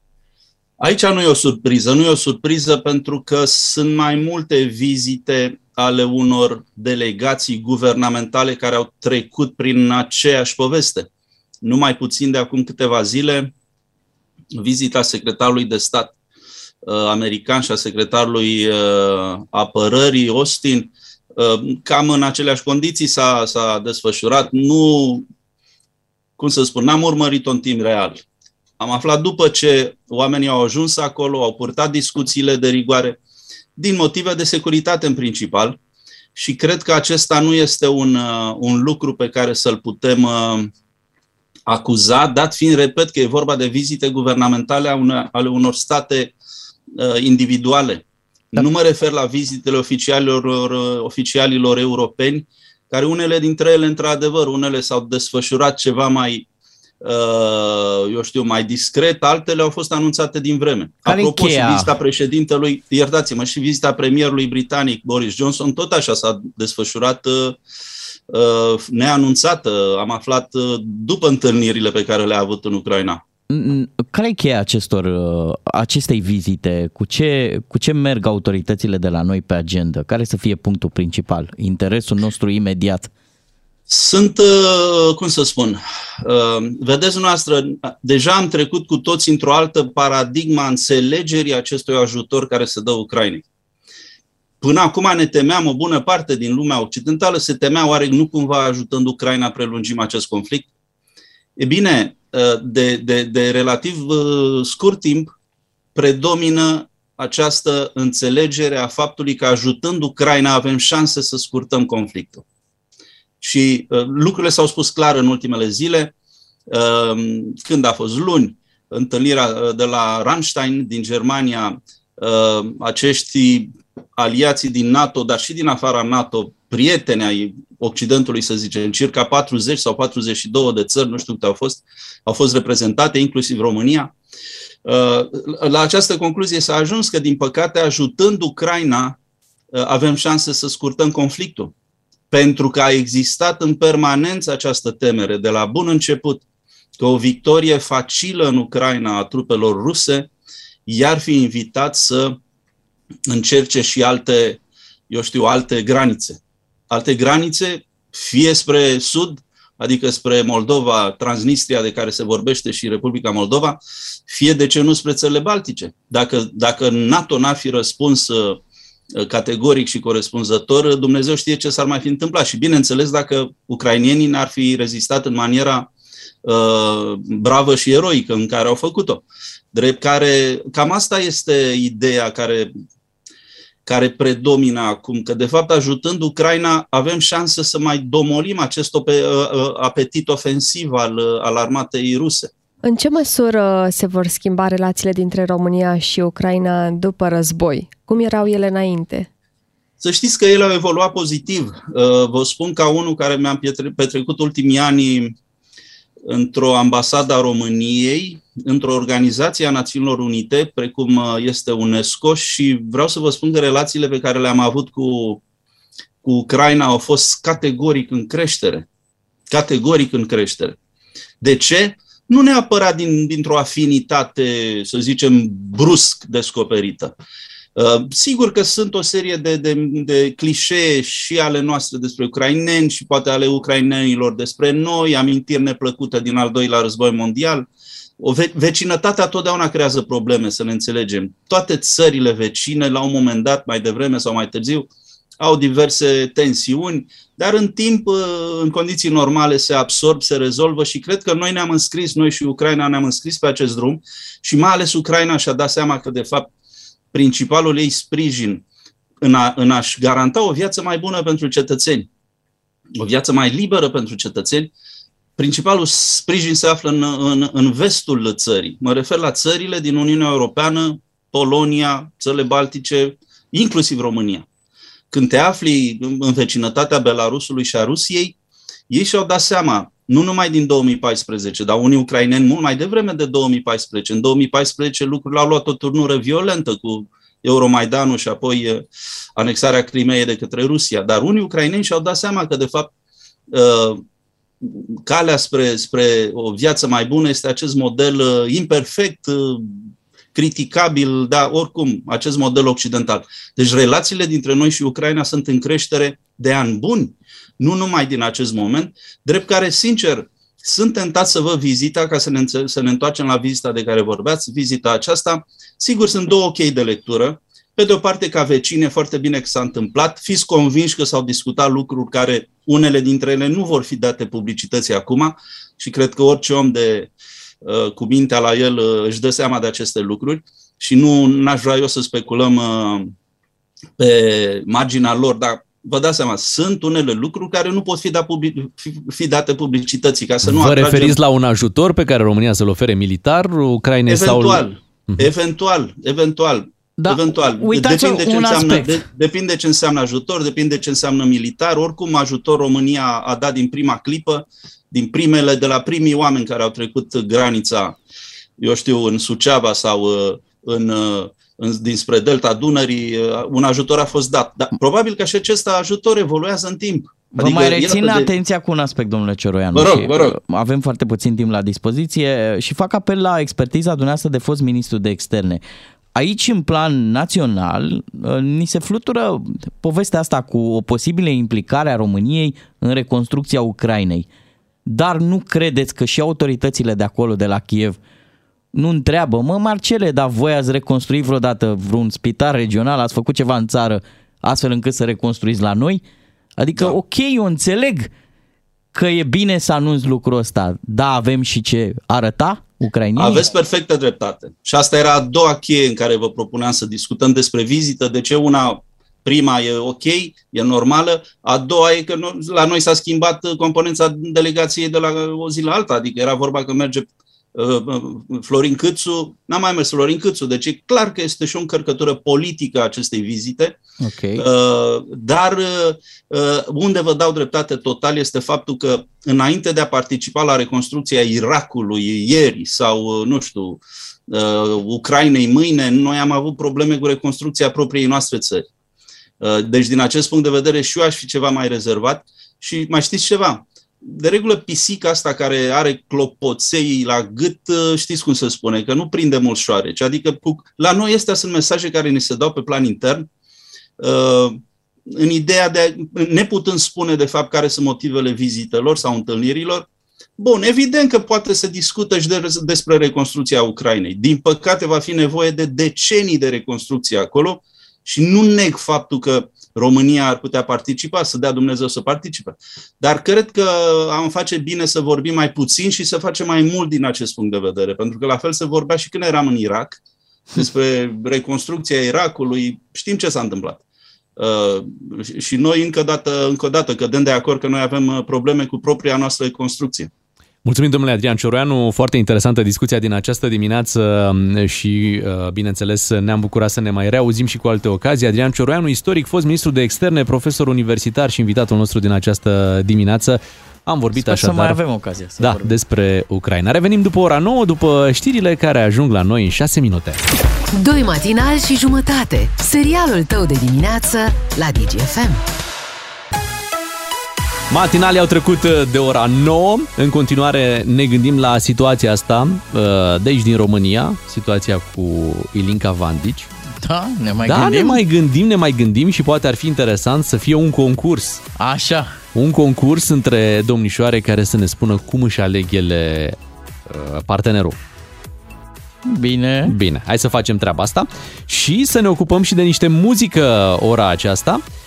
Aici nu e o surpriză. Nu e o surpriză pentru că sunt mai multe vizite ale unor delegații guvernamentale care au trecut prin aceeași poveste. Nu mai puțin de acum câteva zile, vizita secretarului de stat uh, american și a secretarului uh, apărării Austin, uh, cam în aceleași condiții s-a, s-a desfășurat. Nu, cum să spun, n-am urmărit-o în timp real. Am aflat după ce oamenii au ajuns acolo, au purtat discuțiile de rigoare, din motive de securitate în principal și cred că acesta nu este un, uh, un lucru pe care să-l putem uh, acuza, dat fiind, repet, că e vorba de vizite guvernamentale ale unor state uh, individuale. Da. Nu mă refer la vizitele oficialilor, oficialilor europeni, care unele dintre ele, într-adevăr, unele s-au desfășurat ceva mai Uh, eu știu, mai discret, altele au fost anunțate din vreme. Care Apropo, cheia? și vizita președintelui, iertați-mă, și vizita premierului britanic Boris Johnson, tot așa s-a desfășurat uh, uh neanunțată. Am aflat uh, după întâlnirile pe care le-a avut în Ucraina. Care e cheia acestor, acestei vizite? Cu ce, cu ce merg autoritățile de la noi pe agenda? Care să fie punctul principal? Interesul nostru imediat? Sunt, uh, cum să spun, uh, vedeți noastră, deja am trecut cu toți într-o altă paradigmă a înțelegerii acestui ajutor care se dă Ucrainei. Până acum ne temeam, o bună parte din lumea occidentală se temea oare nu cumva ajutând Ucraina prelungim acest conflict? E bine, uh, de, de, de relativ scurt timp predomină această înțelegere a faptului că ajutând Ucraina avem șanse să scurtăm conflictul. Și uh, lucrurile s-au spus clar în ultimele zile. Uh, când a fost luni, întâlnirea uh, de la Rammstein din Germania uh, acești aliații din NATO, dar și din afara NATO, prieteni ai Occidentului, să zicem, circa 40 sau 42 de țări, nu știu câte au fost, au fost reprezentate, inclusiv România. Uh, la această concluzie s-a ajuns că, din păcate, ajutând Ucraina, uh, avem șanse să scurtăm conflictul. Pentru că a existat în permanență această temere de la bun început că o victorie facilă în Ucraina a trupelor ruse i-ar fi invitat să încerce și alte, eu știu, alte granițe. Alte granițe, fie spre sud, adică spre Moldova, Transnistria de care se vorbește și Republica Moldova, fie de ce nu spre țările Baltice. Dacă, dacă NATO n-ar fi răspuns uh, categoric și corespunzător, Dumnezeu știe ce s-ar mai fi întâmplat. Și bineînțeles, dacă ucrainienii n-ar fi rezistat în maniera uh, bravă și eroică în care au făcut-o. Drept care, cam asta este ideea care care predomină acum, că de fapt ajutând Ucraina avem șansă să mai domolim acest ă, ă, apetit ofensiv al, al armatei ruse. În ce măsură se vor schimba relațiile dintre România și Ucraina după război? Cum erau ele înainte? Să știți că ele au evoluat pozitiv. Ă, vă spun ca unul care mi-am petrecut ultimii ani într-o ambasadă a României, într-o organizație a Națiunilor Unite, precum uh, este UNESCO și vreau să vă spun că relațiile pe care le-am avut cu, cu Ucraina au fost categoric în creștere. Categoric în creștere. De ce? Nu neapărat din, dintr-o afinitate, să zicem, brusc descoperită, Uh, sigur că sunt o serie de, de, de clișee și ale noastre despre ucraineni și poate ale ucrainenilor despre noi, amintiri neplăcute din al doilea război mondial. O ve- vecinătatea totdeauna creează probleme, să ne înțelegem. Toate țările vecine, la un moment dat, mai devreme sau mai târziu, au diverse tensiuni, dar în timp, uh, în condiții normale, se absorb, se rezolvă și cred că noi ne-am înscris, noi și Ucraina ne-am înscris pe acest drum și mai ales Ucraina și-a dat seama că, de fapt, principalul ei sprijin în, a, în a-și garanta o viață mai bună pentru cetățeni, o viață mai liberă pentru cetățeni, principalul sprijin se află în, în, în vestul țării. Mă refer la țările din Uniunea Europeană, Polonia, țările Baltice, inclusiv România. Când te afli în vecinătatea Belarusului și a Rusiei, ei și-au dat seama, nu numai din 2014, dar unii ucraineni mult mai devreme de 2014. În 2014 lucrurile au luat o turnură violentă cu Euromaidanul și apoi uh, anexarea Crimeei de către Rusia. Dar unii ucraineni și-au dat seama că, de fapt, uh, calea spre, spre o viață mai bună este acest model uh, imperfect, criticabil, dar oricum, acest model occidental. Deci relațiile dintre noi și Ucraina sunt în creștere de ani buni nu numai din acest moment, drept care, sincer, sunt tentat să vă vizita, ca să ne, să ne întoarcem la vizita de care vorbeați, vizita aceasta. Sigur, sunt două chei de lectură. Pe de o parte, ca vecine, foarte bine că s-a întâmplat. Fiți convinși că s-au discutat lucruri care, unele dintre ele, nu vor fi date publicității acum și cred că orice om de uh, cu mintea la el uh, își dă seama de aceste lucruri și nu n-aș vrea eu să speculăm uh, pe marginea lor, dar vă dați seama, sunt unele lucruri care nu pot fi, da public, fi, fi date publicității. Ca să nu vă atragem... referiți la un ajutor pe care România să-l ofere militar Ucrainei eventual, sau... Mhm. Eventual, eventual. Da, eventual. Depinde ce, înseamnă, de, depinde ce înseamnă ajutor, depinde ce înseamnă militar. Oricum, ajutor România a dat din prima clipă, din primele, de la primii oameni care au trecut granița, eu știu, în Suceava sau uh, în uh, dinspre delta Dunării, uh, un ajutor a fost dat. Dar probabil că și acest ajutor evoluează în timp. Vă adică, mai rețin de... atenția cu un aspect, domnule Ceroianu. Vă rog, vă rog. Avem foarte puțin timp la dispoziție și fac apel la expertiza dumneavoastră de fost ministru de externe. Aici, în plan național, uh, ni se flutură povestea asta cu o posibilă implicare a României în reconstrucția Ucrainei. Dar nu credeți că și autoritățile de acolo, de la Kiev, nu întreabă, mă Marcele, dar voi ați reconstruit vreodată vreun spital regional, ați făcut ceva în țară astfel încât să reconstruiți la noi? Adică, da. ok, eu înțeleg că e bine să anunț lucrul ăsta, dar avem și ce arăta ucrainienii? Aveți perfectă dreptate. Și asta era a doua cheie în care vă propuneam să discutăm despre vizită. De ce una prima e ok, e normală, a doua e că la noi s-a schimbat componența delegației de la o zi la alta, adică era vorba că merge uh, Florin Câțu, n-a mai mers Florin Câțu, deci e clar că este și o încărcătură politică a acestei vizite, Ok. Uh, dar uh, unde vă dau dreptate total este faptul că înainte de a participa la reconstrucția Irakului ieri sau, uh, nu știu, uh, Ucrainei mâine, noi am avut probleme cu reconstrucția propriei noastre țări. Uh, Deci, din acest punct de vedere, și eu aș fi ceva mai rezervat. Și mai știți ceva? De regulă, pisica asta care are clopoței la gât, uh, știți cum se spune, că nu prinde mult șoareci. Adică, cu- la noi astea sunt mesaje care ni se dau pe plan intern, uh, în ideea de, neputând spune de fapt care sunt motivele vizitelor sau întâlnirilor, Bun, evident că poate să discută și de, despre reconstrucția Ucrainei. Din păcate va fi nevoie de decenii de reconstrucție acolo și nu neg faptul că România ar putea participa, să dea Dumnezeu să participe. Dar cred că am face bine să vorbim mai puțin și să facem mai mult din acest punct de vedere, pentru că la fel se vorbea și când eram în Irak despre reconstrucția Irakului, știm ce s-a întâmplat. Uh, și- și noi încă o dată, încă o dată cădem de acord că noi avem uh, probleme cu propria noastră construcție. Mulțumim, domnule Adrian Cioruianu, foarte interesantă discuția din această dimineață m, și, uh, bineînțeles, ne-am bucurat să ne mai reauzim și cu alte ocazii. Adrian Cioruianu, istoric, fost ministru de externe, profesor universitar și invitatul nostru din această dimineață. Am vorbit Sper așa, să mai avem ocazia să da, vorbim. despre Ucraina. Revenim după ora 9, după știrile care ajung la noi în 6 minute. Doi matinali și jumătate. Serialul tău de dimineață la DGFM. Matinalii au trecut uh, de ora 9. În continuare ne gândim la situația asta uh, de aici din România, situația cu Ilinca Vandici. Da, ne mai da, gândim? ne mai gândim, ne mai gândim și poate ar fi interesant să fie un concurs. Așa. Un concurs între domnișoare care să ne spună cum își aleg ele uh, partenerul. Bine. Bine, hai să facem treaba asta și să ne ocupăm și de niște muzică ora aceasta, uh,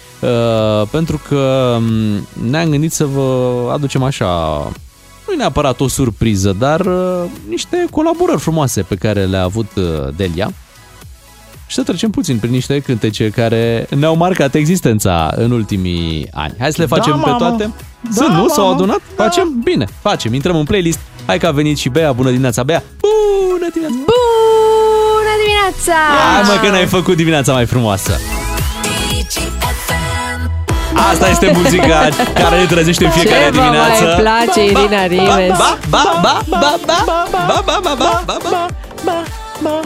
pentru că um, ne-am gândit să vă aducem așa, nu e neapărat o surpriză, dar uh, niște colaborări frumoase pe care le-a avut uh, Delia și să trecem puțin prin niște cântece care ne-au marcat existența în ultimii ani. Hai să le Da, facem pe mamă. toate? Da, Sunt, nu? S-au mamă. adunat? Facem? Bine, facem. Intrăm în playlist. Hai că a venit și Bea. Bună dimineața, Bea! Bună dimineața! Bună dimineața! Hai mă că ne-ai făcut dimineața mai frumoasă. Asta este muzica care ne trezește în fiecare Ce vă dimineață. mai place, Irina Rimes? Ba, ba, ba, ba, ba, ba, ba, ba, ba, ba, ba.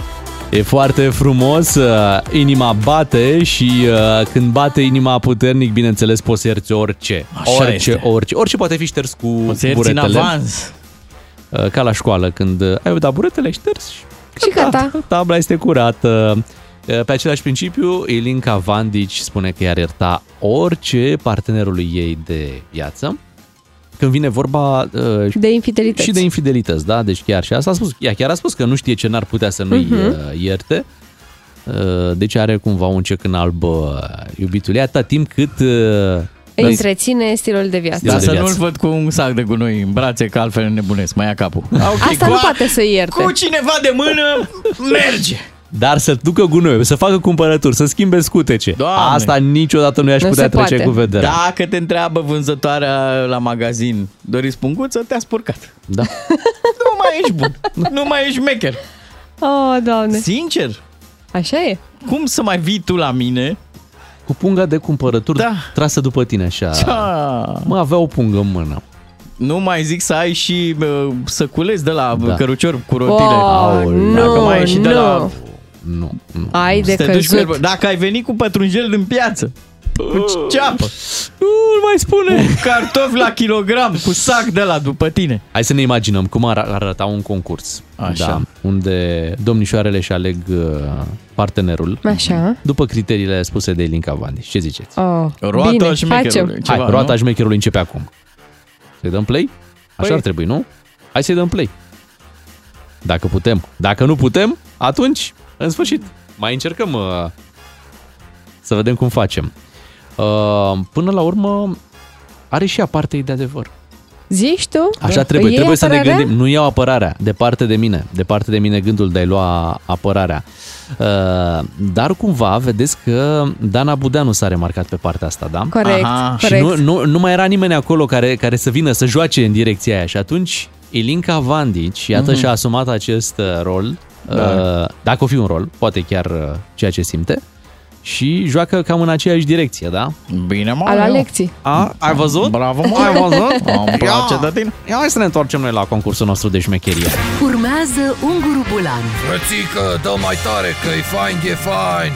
E foarte frumos, uh, inima bate și uh, când bate inima puternic, bineînțeles, poți să ierți orice. Așa orice, este. orice. Orice poate fi șters cu Poți să ierți în buretele. avans. Uh, Ca la școală, când uh, ai dat buretele, ai șters și Și gata. tabla este curată. Uh, Pe același principiu, Ilinca Vandici spune că i-ar ierta orice partenerului ei de viață când vine vorba uh, De infidelități. și de infidelități, da? Deci chiar și asta a spus. Ea chiar a spus că nu știe ce n-ar putea să nu-i Mhm. uh, ierte. Uh, Deci are cumva un cec în alb uh, iubitul ei, atâta timp cât uh, Îi întreține stilul de viață. Stilul Dar de să viață. nu-l văd cu un sac de gunoi în brațe, că altfel nebunesc, mai ia capul. Ah, ok, Asta cu nu a- poate să ierte. Cu cineva de mână, merge. Dar să ducă gunoi, să facă cumpărături, să schimbe scutece. Doamne. Asta niciodată nu i-aș Nu putea se trece poate. cu vederea. Dacă te întreabă vânzătoarea la magazin, doriți punguță, te-a spurcat. Da. Nu mai ești bun. Nu mai ești mecher. Oh, doamne. Sincer, Așa e. cum să mai vii tu la mine? Cu punga de cumpărături Da. trasă după tine așa. Cea. Mă, avea o pungă în mână. Nu mai zic să ai și uh, săculeți de la Da. da. cărucior cu rotile. Oh, nu, Dacă mai ai și de nu. la... Nu, nu. Ai de Să te duci cu căzut. el- Dacă ai venit cu pătrunjel în piață, cu ceapă, Nu mai spune. cu cartofi la kilogram, cu sac de la după tine. Hai să ne imaginăm cum ar arăta un concurs. Așa. Da, unde domnișoarele își aleg uh, partenerul. Așa. După criteriile spuse de Ilinca Vandici. Ce ziceți? Oh, Roata bine, șmecherului. facem. Hai, Ceva, roata nu? șmecherului începe acum. Să-i dăm play? Așa Păi- ar trebui, nu? Hai să-i dăm play. Dacă putem. Dacă nu putem, atunci, în sfârșit, mai încercăm uh, să vedem cum facem. Uh, până la urmă, are și ea parte de adevăr. Zici tu? Așa trebuie, Îi iei trebuie să ne apărarea? gândim. Nu iau apărarea, departe de mine, departe de mine gândul de a-i lua apărarea. Uh, Dar cumva, vedeți că Dana Budeanu s-a remarcat pe partea asta, da? Corect, Aha. Și corect. nu, nu, nu mai era nimeni acolo care, care să vină să joace în direcția aia și atunci Ilinca Vandici, iată, Mhm. și-a asumat acest uh, rol, Da. uh, dacă o fi un rol, poate chiar uh, ceea ce simte, și joacă cam în aceeași direcție, da? Bine, mă, Al eu. Alexii. A, ai văzut? Bravo, mă. Ai văzut? Îmi place de tine. Ia hai să ne întoarcem noi la concursul nostru de șmecherie. Urmează Unguru Bulan. Frățică, dă mai tare că e fain, e fain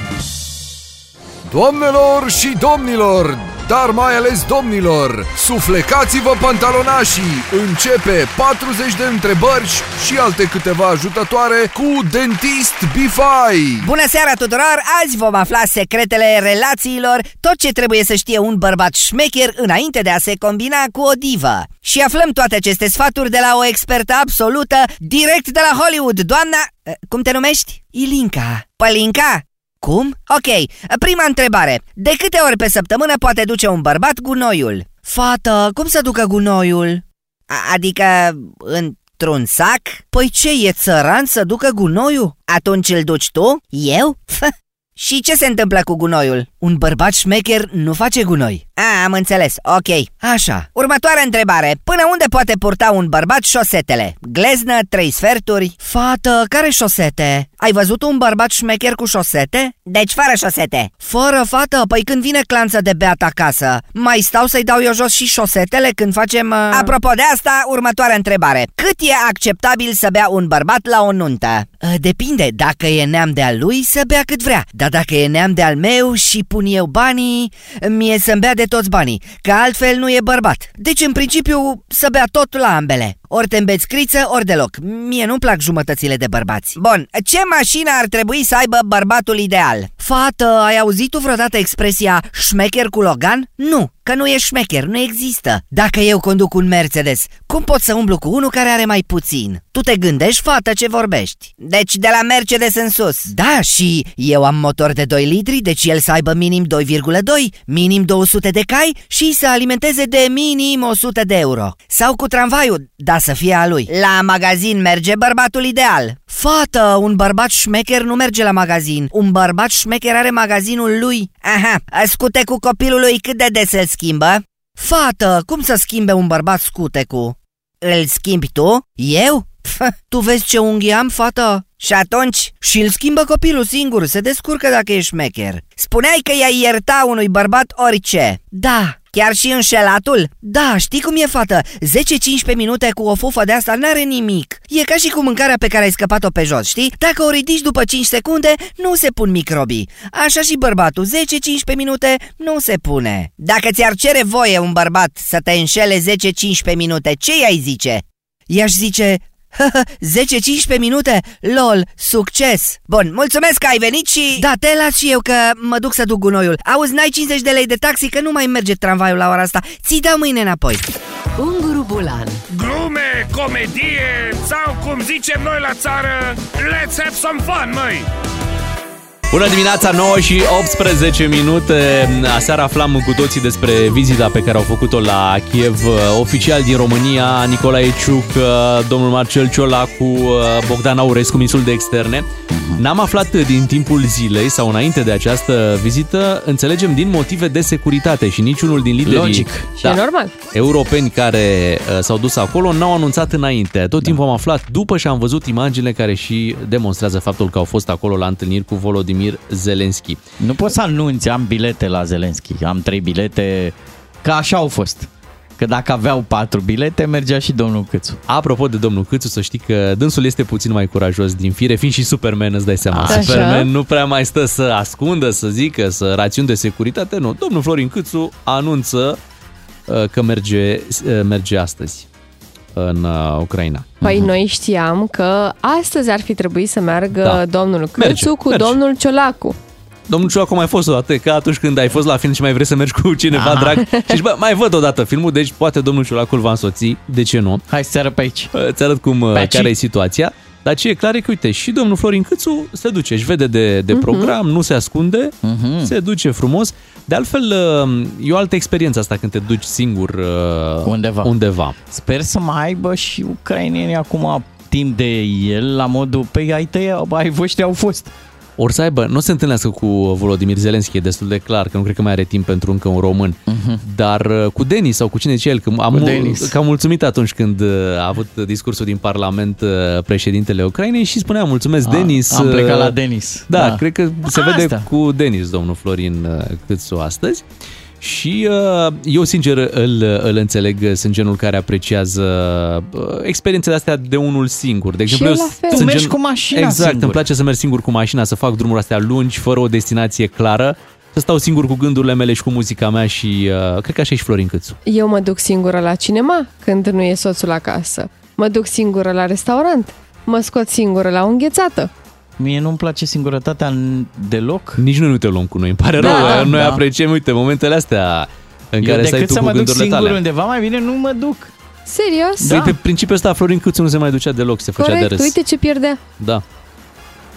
Doamnelor și domnilor, dar mai ales domnilor, suflecați-vă pantalonașii! Începe 40 de întrebări și alte câteva ajutătoare cu Dentist Bifai! Bună seara tuturor! Azi vom afla secretele relațiilor, tot ce trebuie să știe un bărbat șmecher înainte de a se combina cu o divă. Și aflăm toate aceste sfaturi de la o expertă absolută, direct de la Hollywood, doamna... eh, Cum te numești? Ilinca. Pălinca? Cum? Ok, prima întrebare. De câte ori pe săptămână poate duce un bărbat gunoiul? Fată, cum să ducă gunoiul? A- adică într-un sac? Păi ce, e țăran să ducă gunoiul? Atunci îl duci tu? Eu? Și ce se întâmplă cu gunoiul? Un bărbat șmecher nu face gunoi. A, am înțeles, ok. Așa, următoarea întrebare. Până unde poate purta un bărbat șosetele? Gleznă, trei sferturi? Fată, care șosete? Ai văzut un bărbat șmecher cu șosete? Deci fără șosete. Fără fată, păi când vine clanță de beat acasă, mai stau să-i dau eu jos și șosetele când facem... Uh... Apropo de asta, următoarea întrebare. Cât e acceptabil să bea un bărbat la o nuntă? Uh, Depinde, dacă e neam de al lui, să bea cât vrea. Dar dacă e neam de al meu și pun eu banii, mie să-mi bea de toți banii, că altfel nu e bărbat. Deci, în principiu, să bea tot la ambele. Ori te îmbeți criță, ori deloc. Mie nu-mi plac jumătățile de bărbați. Bun, ce mașină ar trebui să aibă bărbatul ideal? Fată, ai auzit tu vreodată expresia șmecher cu Logan? Nu, că nu e șmecher, nu există. Dacă eu conduc un Mercedes, cum pot să umblu cu unul care are mai puțin? Tu te gândești, fată, ce vorbești? Deci de la Mercedes în sus. Da, și eu am motor de 2 litri, deci el să aibă minim 2,2, minim 200 de cai și să alimenteze de minim 100 de euro. Sau cu tramvaiul, da să fie a lui. La magazin merge bărbatul ideal. Fată, un bărbat șmecher nu merge la magazin. Un bărbat șmecher are magazinul lui. Aha, scute cu copilul lui cât de des îl schimbă? Fată, cum să schimbe un bărbat scutecul? Îl schimbi tu? Eu? Pf, tu vezi ce unghi am, fată? Și atunci? Și îl schimbă copilul singur, se descurcă dacă e șmecher. Spuneai că i-ai ierta unui bărbat orice. Da, chiar și înșelatul? Da, știi cum e, fată? 10-15 minute cu o fufă de asta n-are nimic. E ca și cu mâncarea pe care ai scăpat-o pe jos, știi? Dacă o ridici după 5 secunde, nu se pun microbii. Așa și bărbatul, 10-15 minute nu se pune. Dacă ți-ar cere voie un bărbat să te înșele 10-15 minute, ce i-ai zice? I-aș zice, 10-15 minute? LOL, succes! Bun, mulțumesc că ai venit și... Da, te las și eu că mă duc să duc gunoiul. Auzi, n-ai 50 de lei de taxi că nu mai merge tramvaiul la ora asta. Ți dau mâine înapoi. Unguru Bulan. Glume, comedie sau cum zicem noi la țară, let's have some fun, măi! Bună dimineața, 9 și 18 minute. Aseară aflam cu toții despre vizita pe care au făcut-o la Kiev oficial din România, Nicolae Ciuc, domnul Marcel Ciolacu, Bogdan Aurescu, ministrul de externe. N-am aflat din timpul zilei sau înainte de această vizită, înțelegem din motive de securitate și niciunul din liderii Logic. Și e normal. europeni care uh, s-au dus acolo n-au anunțat înainte. Tot timpul am aflat după și am văzut imaginile care și demonstrează faptul că au fost acolo la întâlniri cu Volodymyr Zelensky. Nu poți să anunți, am bilete la Zelenski, am trei bilete, că așa au fost. Că dacă aveau patru bilete, mergea și domnul Câțu. Apropo de domnul Câțu, să știi că dânsul este puțin mai curajos din fire, fiind și Superman, îți dai seama. Așa. Superman nu prea mai stă să ascundă, să zică, să rațiuni de securitate, nu. Domnul Florin Câțu anunță uh, că merge, uh, merge astăzi în uh, Ucraina. Păi noi știam că astăzi ar fi trebuit să meargă Da. domnul Câțu Merge, cu merge. domnul Ciolacu. Domnul Ciolacu a mai fost o dată, ca atunci când ai fost la film și mai vrei să mergi cu cineva Aha. drag. Și zici, bă, mai văd o dată filmul, deci poate domnul Ciolacu îl va însoți, de ce nu? Hai să arăt pe aici. Îți arăt cum, Pe uh, aici. care e situația. Dar ce e clar e că, uite, și domnul Florin Câțu se duce, își vede de, de program, nu se ascunde, se duce frumos. De altfel, uh, e o altă experiență asta când te duci singur uh, Undeva. undeva. Sper să mai aibă și ucrainienii acum timp de el la modul, pe ai tăi, ai voștri au fost. Or să aibă, nu se întâlnească cu Volodymyr Zelensky, e destul de clar, că nu cred că mai are timp pentru încă un român, Mhm. dar uh, cu Denis sau cu cine zice el, că am, Denis. că am mulțumit atunci când uh, a avut discursul din Parlament uh, președintele Ucrainei și spunea mulțumesc A, Denis. am plecat uh, la Denis. Da, Da. cred că se Asta. vede cu Denis, domnul Florin uh, Câțu astăzi. Și uh, eu, sincer, îl, îl înțeleg, sunt genul care apreciază uh, experiențele astea de unul singur. De exemplu, eu eu la fel. sunt Tu mergi cu mașina Exact, singur. îmi place să merg singur cu mașina, să fac drumuri astea lungi, fără o destinație clară, să stau singur cu gândurile mele și cu muzica mea și uh, cred că așa e și Florin Câțu. Eu mă duc singură la cinema când nu e soțul acasă. Mă duc singură la restaurant. Mă scot singură la o înghețată. Mie nu-mi place singurătatea în- deloc. Nici noi nu te luăm cu noi, îmi pare Da, rău, da, noi da. apreciem, uite, momentele astea în Eu care stai decât tu să cu mă duc gândurile singur tale. undeva, mai bine nu mă duc. Serios? Da. Uite, principiul ăsta Florin Câțu nu se mai ducea deloc, se făcea de Corect, râs. uite ce pierdea. Da.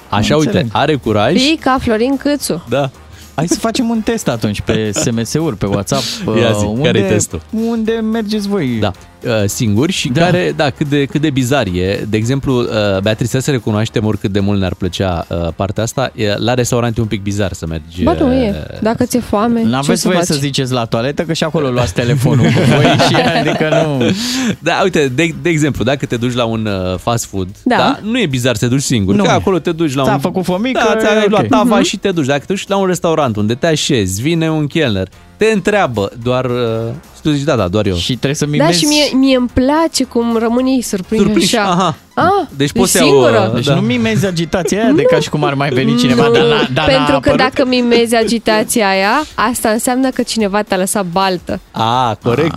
Așa, Nu uite, înțeleg. are curaj. Fii ca Florin Câțu. Da. Hai să facem un test atunci pe SMS-uri, pe WhatsApp. Ia uh, zi, unde, care-i testul? Unde mergeți voi? Da, uh, singuri și Da. care, da, cât de, cât de bizar e. De exemplu, uh, Beatrice, să recunoaștem oricât de mult ne-ar plăcea uh, partea asta, e, la restaurant e un pic bizar să mergi. Bă, nu uh, e. Dacă ți-e foame, ce N-aveți să voie faci? să ziceți la toaletă, că și acolo luați telefonul cu voi și adică nu... Da, uite, de, de exemplu, dacă te duci la un uh, fast food, Da. da. nu e bizar să te duci singur, Nu că e. acolo te duci la Ți-a un... făcut fomică, da, ți-ai e luat ok. tava Mhm. și te duci. Dacă te duci la un restaurant unde te așezi, vine un chelner, te întreabă doar... Uh, și tu zici, da, da, doar eu. Și trebuie să Da, mimezi... și mie, mie îmi place cum rămâne surprins, Surprins, așa. aha. Ah, Deci poți să iau, singură? uh, Deci Da. nu mimezi agitația aia de ca și cum ar mai veni cineva, Nu, dar n-a, dar n-a pentru că apărut. dacă mimezi agitația aia, asta înseamnă că cineva te-a lăsat baltă. A, corect.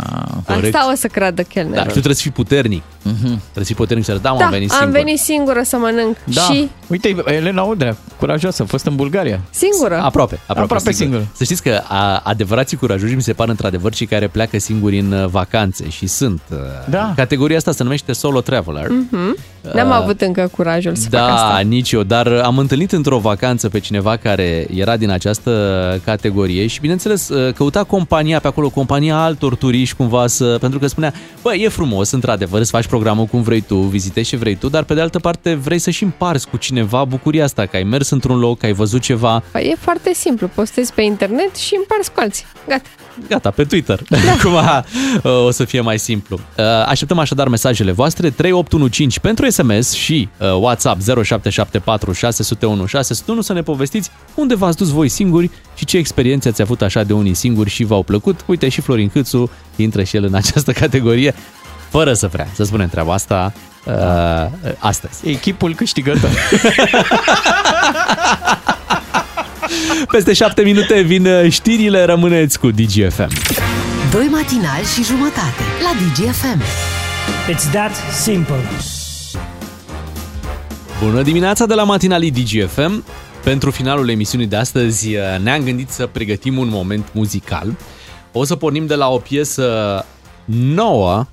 corect. Asta o să creadă Da, și chelnerul. tu trebuie să fii puternic. Trebuie să fii puternic și să arăți, da, mă, Da, am venit am singur. venit singură să mănânc Da. și Uite, Elena Udrea, curajoasă, a fost în Bulgaria. singură. Aproape, aproape, Aproape singur. singur. Să știți că a, adevărații curajoși mi se par într-adevăr cei care pleacă singuri în uh, vacanțe și sunt. uh, Da. Categoria asta se numește solo traveler. Mhm. N-am Uh, avut încă curajul să fac Da, asta. nici eu, dar am întâlnit într-o vacanță pe cineva care era din această categorie și bineînțeles uh, căuta compania pe acolo, compania altor turiști cumva să, pentru că spunea, bă, e frumos într-adevăr să faci programul cum vrei tu, vizitezi ce vrei tu, dar pe de altă parte vrei să-și împarți cu cineva bucuria asta, că ai mers într-un loc, că ai văzut ceva, Păi e foarte simplu, postezi pe internet și împarți cu alții. Gata. Gata, pe Twitter. Acum uh, o să fie mai simplu. Uh, Așteptăm așadar mesajele voastre 3815 pentru SMS și uh, WhatsApp 0774 601 601 să ne povestiți unde v-ați dus voi singuri și ce experiențe ați avut așa de unii singuri și v-au plăcut. Uite și Florin Câțu intră și el în această categorie fără să vrea, să spunem treaba asta uh, astăzi. Echipul câștigător. Peste șapte minute vin uh, știrile, rămâneți cu DGFM. Doi matinali și jumătate la DGFM. It's that simple. Bună dimineața de la matinalii DGFM. Pentru finalul emisiunii de astăzi uh, ne-am gândit să pregătim un moment muzical. O să pornim de la o piesă nouă,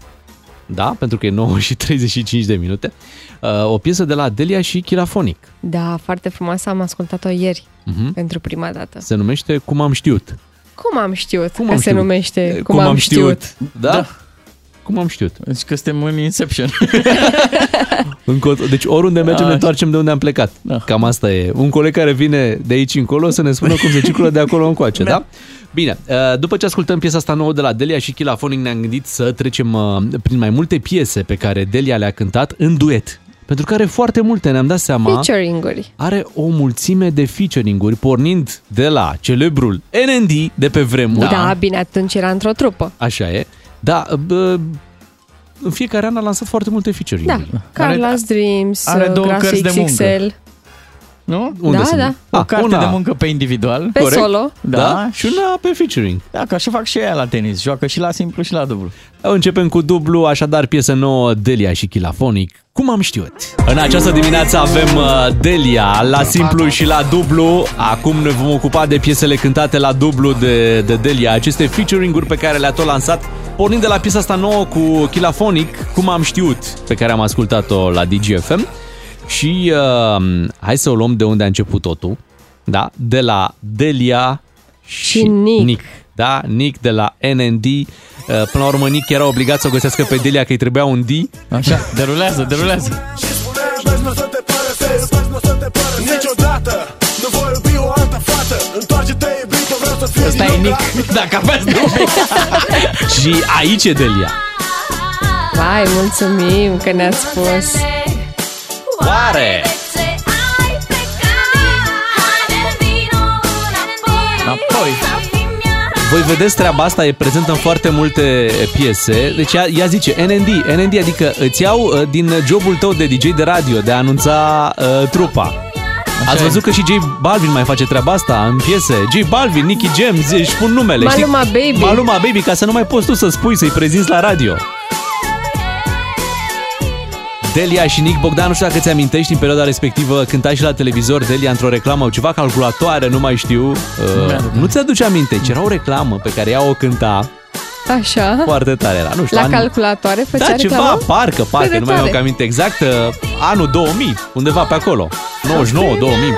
da, pentru că e 9 și 35 de minute, uh, o piesă de la Delia și Chilafonic. Da, foarte frumoasă, am ascultat-o ieri Mhm. pentru prima dată. Se numește Cum am știut. Cum am știut Cum că am se știut? numește Cum, am știut? Da? da? Cum am știut? Deci că suntem în Inception. Încă, o- deci oriunde mergem ne Așa. întoarcem de unde am plecat. Da. Cam asta e. Un coleg care vine de aici încolo să ne spună cum se circulă de acolo încoace, da? Bine, uh, după ce ascultăm piesa asta nouă de la Delia și Chilafonic, ne-am gândit să trecem uh, prin mai multe piese pe care Delia le-a cântat în duet. Pentru că are foarte multe, ne-am dat seama. Featuring-uri. Are o mulțime de featuring-uri, pornind de la celebrul NND de pe vremuri. Da. da, bine, atunci era într-o trupă. Așa e. Da, bă, în fiecare an a lansat foarte multe featuring-uri. Da, Carla's Dreams, are două Grass cărți de muncă. XXL. Nu? Unde Da, sunt? da. O Ah, carte una. de muncă pe individual. Pe solo. Da. Da? Și una pe featuring. Da, că așa fac și ea la tenis. Joacă și la simplu și la dublu. Începem cu dublu, așadar piesă nouă, Delia și Chilafonic. Cum am știut? În această dimineață avem uh, Delia la simplu și la dublu. Acum ne vom ocupa de piesele cântate la dublu de, de Delia. Aceste featuring-uri pe care le-a tot lansat, pornind de la piesa asta nouă cu Chilafonic, Cum am știut, pe care am ascultat-o la DGFM. Și uh, hai să o luăm de unde a început totul. Da? De la Delia și, Și Nick. Nick. Da? Nick de la NND. Uh, Până la urmă, Nick era obligat să o găsească pe Delia că îi trebuia un D. Așa, derulează, derulează. Niciodată nu Nu voi iubi o altă fată Întoarce-te iubito, vreau să fiu Ăsta e din nou Nick, gata. dacă aveți dubii. Și aici e Delia. Vai, mulțumim că ne-ați spus. Oare? Apoi. Voi vedeți treaba asta, e prezentă în foarte multe piese. Deci ea, ea zice NND, NND, adică îți iau uh, din jobul tău de DJ de radio, de a anunța uh, trupa. Ați e. văzut că și J Balvin mai face treaba asta în piese? J Balvin, Nicky Jam, zi- își pun numele. Maluma știi? Baby. Maluma Baby, ca să nu mai poți tu să spui, să-i prezinți la radio. Delia și Nick Bogdan, nu știu dacă ți amintești, în perioada respectivă cânta și la televizor Delia într-o reclamă, ceva calculatoare, nu mai știu. Uh, nu ți-aduce aminte, ce era o reclamă pe care ea o cânta, Așa. foarte tare era, nu știu. La an- calculatoare făcea da, reclamă? ceva, parcă, parcă, Cât nu de mai am tare. aminte exact, uh, anul 2000, undeva pe acolo, 99, 2000.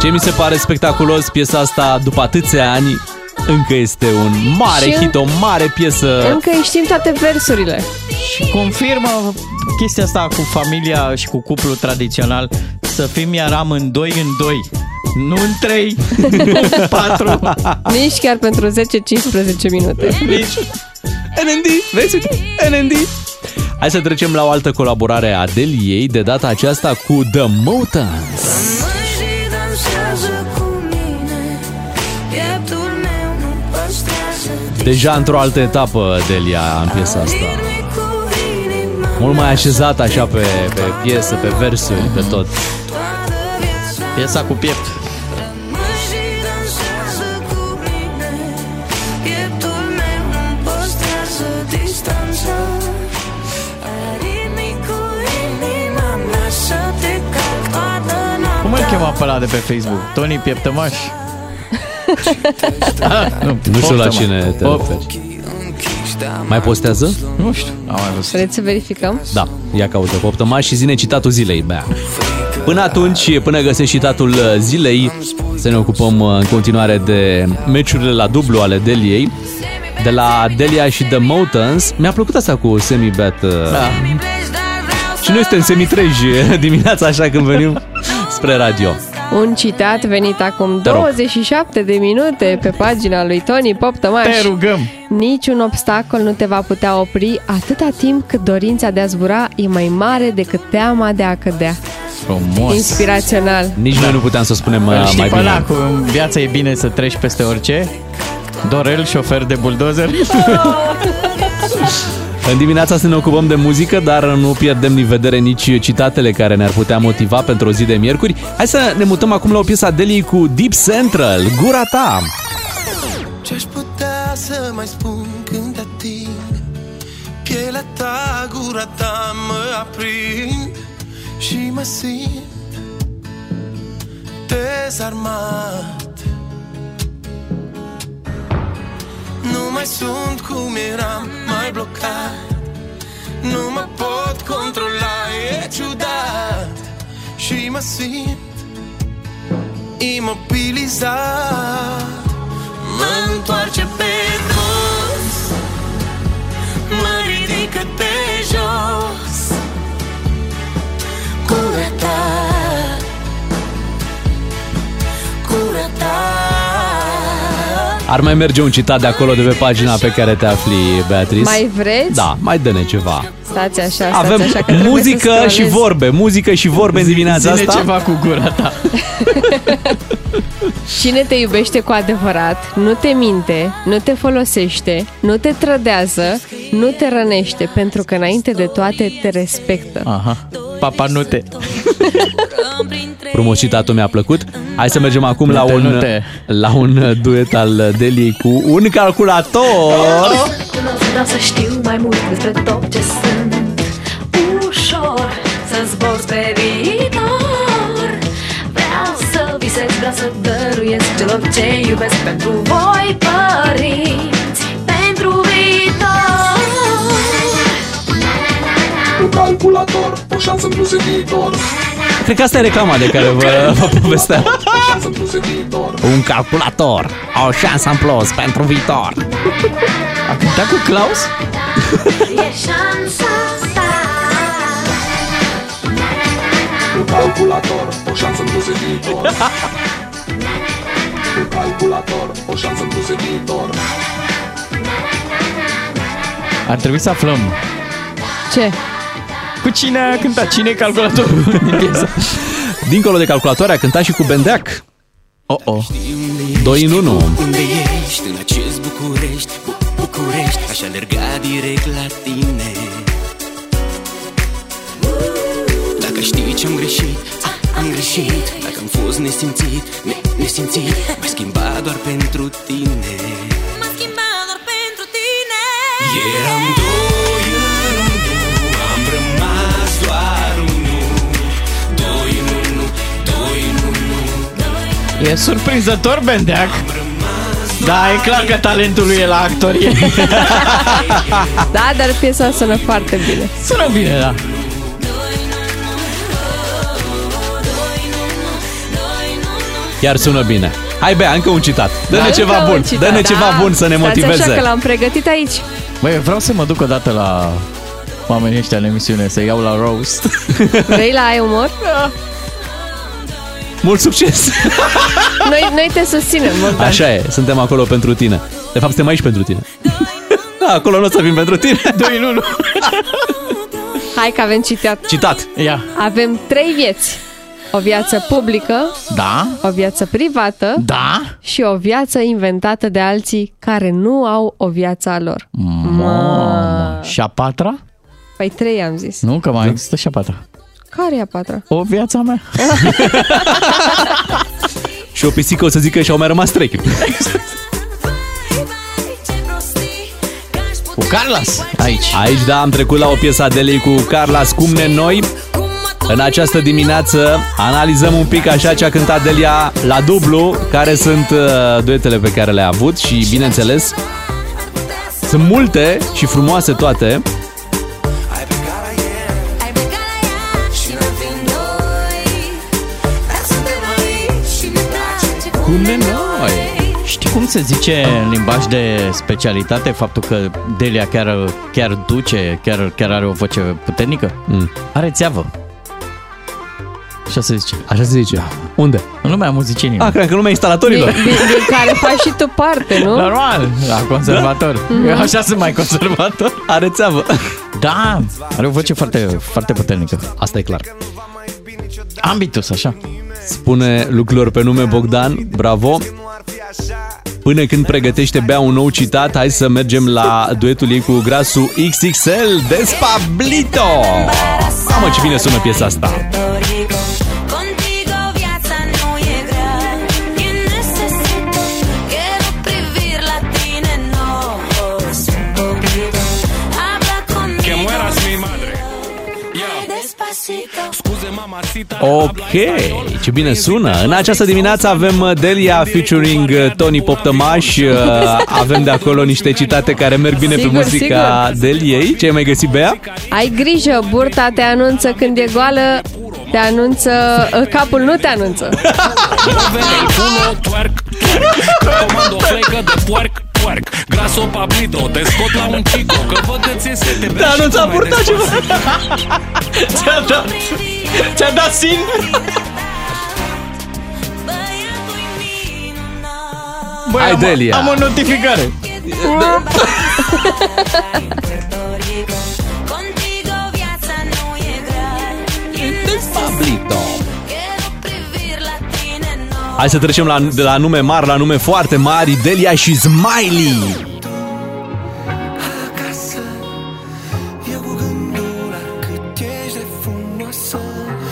Ce mi se pare spectaculos, piesa asta, după atâția ani, încă este un mare Și hit, o mare piesă. Încă îi știm toate versurile. Și confirmă chestia asta cu familia și cu cuplul tradițional să fim iar amândoi în doi. Nu în trei, nu în patru. Nici chiar pentru 10-15 minute. Nici. NND, vezi? NND. Hai să trecem la o altă colaborare a Deliei, de data aceasta cu The Motans. Deja într-o altă etapă, Delia, în piesa asta. Mult mai așezat așa pe, pe piesă, pe versuri, pe tot. Piesa cu piept. Cum îl chema pe ăla de pe Facebook? Tony Pieptămaș? Ah, nu, Nu știu la Poftă, mă. cine te Poftă. referi. Mai postează? Nu știu, am mai văzut. Vreți să verificăm? Da, ia caută poptăma și zine citatul zilei, bea. Până atunci, până găsești citatul uh, zilei, să ne ocupăm uh, în continuare de meciurile la dublu ale Deliei. De la Delia și The Motans. Mi-a plăcut asta cu semi-bet. uh, Da. Și noi suntem semi-treji dimineața așa când venim spre radio. Un citat venit acum Te rog. 27 de minute pe pagina lui Tony Pop Tămaș. Te rugăm. Niciun obstacol nu te va putea opri atâta timp cât dorința de a zbura e mai mare decât teama de a cădea. Frumos. Inspirațional. Nici noi nu puteam să spunem uh, Îl știi mai pe ăla bine. cu în viața e bine să treci peste orice? Dorel, șofer de buldozer? În dimineața să ne ocupăm de muzică, dar nu pierdem din vedere nici citatele care ne-ar putea motiva pentru o zi de miercuri. Hai să ne mutăm acum la o piesă a Deliei cu Deep Central, Gura ta. Ce-aș putea să mai spun când te ating Pielea ta, gura ta mă aprind Și mă simt dezarmat Nu mai sunt cum eram, mai blocat. Nu mă pot controla, e ciudat. Și mă simt imobilizat. Mă întoarce pe dos Mă ridică de Ar mai merge un citat de acolo de pe pagina pe care te afli, Beatrice? Mai vreți? Da, mai dă-ne ceva. Stați așa, stați Avem așa că trebuie muzică să și scrollez. vorbe, muzică și vorbe în dimineața Zine asta. ceva cu gura ta. Cine te iubește cu adevărat, nu te minte, nu te folosește, nu te trădează, nu te rănește, pentru că înainte de toate te respectă. Aha. Papa nu te. Frumos citatul mi-a plăcut. Hai să mergem acum la Nu te, un, nu te. la un duet al Deliei cu un calculator. Vreau să știu mai mult despre tot ce sunt Ușor să zbor spre viitor Vreau să visez, vreau să dăruiesc celor ce iubesc Pentru voi, părinți, calculator, o șansă plus în. Cred că asta e reclama de care vă, vă povesteam. Un calculator, o șansă în plus pentru viitor. A cântat cu Claus? E șansa calculator, o șansă în plus în viitor. Calculator, o șansă în plus în. Ar trebui să aflăm. Ce? Cu cine a cântat, cine e calculatorul din piesă. Dincolo de calculatoare a cântat și cu Bendeac. Oh, oh. 2 în 1. Unde ești în acest București, Bu- București Aș alerga direct la tine Dacă știi ce-am greșit, a, am greșit Dacă am fost nesimțit, ne, nesimțit M-ai schimbat doar pentru tine M-ai schimbat doar pentru tine Eram doi în E surprinzător Bendeac. Da, e clar că talentul lui e la actorie. Da, dar piesa sună foarte bine. Sună bine, da. Chiar sună bine. Hai Bea, încă un citat. Dă-ne Da, ceva încă un bun. citat, Dă-ne da. ceva bun să ne Stați motiveze. așa că l-am pregătit aici. Băi, vreau să mă duc o dată la oamenii ăștia în emisiune, să iau la roast. Vrei la ai umor? Mult succes! Noi, noi te susținem, Bogdan. Așa e, suntem acolo pentru tine. De fapt, suntem aici pentru tine. Da, acolo nu o să fim pentru tine. 2 în 1. Hai că avem citat. Citat. Ia. Avem trei vieți. O viață publică, Da? o viață privată Da? și o viață inventată de alții care nu au o viață a lor. Mamă. Și a patra? Păi trei am zis. Nu, că mai există și a patra. Care e a patra? O viața mea. Și o pisică o să zică și-au mai rămas trei. Cu Carlos aici. Aici, da, am trecut la o piesă a Delei cu Carla Scumne noi. În această dimineață analizăm un pic așa ce a cântat Delia la dublu, care sunt uh, duetele pe care le-a avut și, bineînțeles, sunt multe și frumoase toate. Cum se zice în limbaj de specialitate faptul că Delia chiar, chiar duce, chiar, chiar are o voce puternică? Mm. Are țeavă. Așa se zice. Așa se zice. Unde? În lumea muzicienilor. Ah, cred că lumea Din, instalatorilor. din, din care faci și tu parte, nu? Normal, la conservator. Mhm. Eu așa sunt mai conservator. Are țeavă. Da, are o voce foarte, foarte puternică. Asta e clar. Ambitus, așa. Spune lucrurilor pe nume Bogdan, bravo. Până când pregătește Bea un nou citat, hai să mergem la duetul ei cu grasul XXL Despablito. Mamă, ce bine sună piesa asta. Ok, ce bine sună. În această dimineață avem uh, Delia featuring uh, Tony Poptămaș. Uh, Avem de acolo niște citate care merg bine pe Sigur, muzica Deliei. Ce ai mai găsit, Bea? Ai grijă, burta te anunță când e goală, te anunță, ă, capul nu te anunță. Telefonul twerk, twerk Comando flecă de puerc, puerc Graso Pablito, te scot la un chico Că văd că ți-e sete Te anunța burta ceva. Ți-a dat, ți-a dat sin? Băi, Hai, am, Delia. am o notificare. Contigo viața Hai să trecem la, de la nume mari la nume foarte mari Delia și Smiley. Acasă Eu cu gândul la cât ești de frumoasă.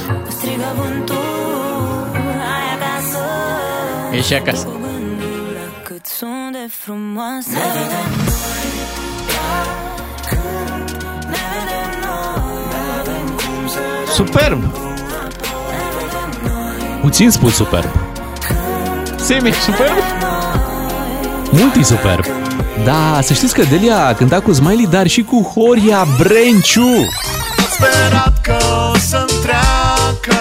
Mă strigă vântul Hai acasă. E și acasă. Cu gândul la cât sunt de frumoasă. Ne vedem noi Chiar Puțin spus superb. Semi, superb. Multi superb. Da, să știți că Delia a cântat cu Smiley Dar și cu Horia Brenciu. Sperat că o să-mi treacă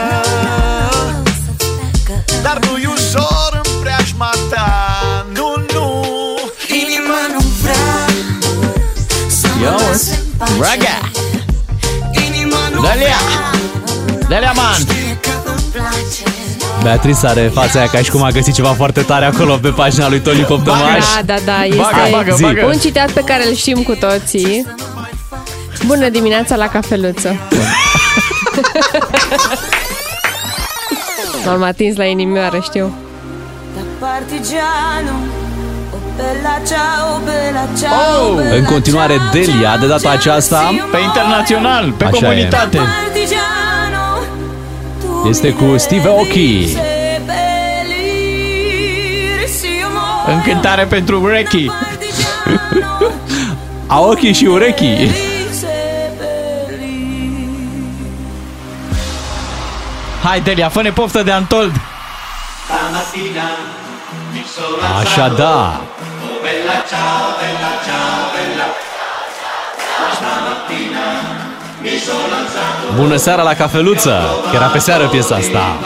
Dar nu-i ușor în preajma ta. Nu, nu Inima nu vrea Să mă Ia Beatrice are fața aia ca și cum a găsit ceva foarte tare acolo pe pagina lui Toni Coptămaș. Da, da, da, este Bagă, bagă, bagă. un citat pe care îl știm cu toții. Bună dimineața la cafeluță. M-am atins la inimioară, știu. Partigiano, oh bella ciao, bella ciao, Oh! bella În continuare, Delia, de data aceasta... Pe internațional, pe Așa e. comunitate. partigiano, Este cu Steve Aoki. seppellir, sì, amore, Încântare pentru Recky. Aoki și Urechi. Hai, Delia, fă-ne poftă de Antold. Așa da. Bună seara la cafeluță, că era pe seară piesa asta.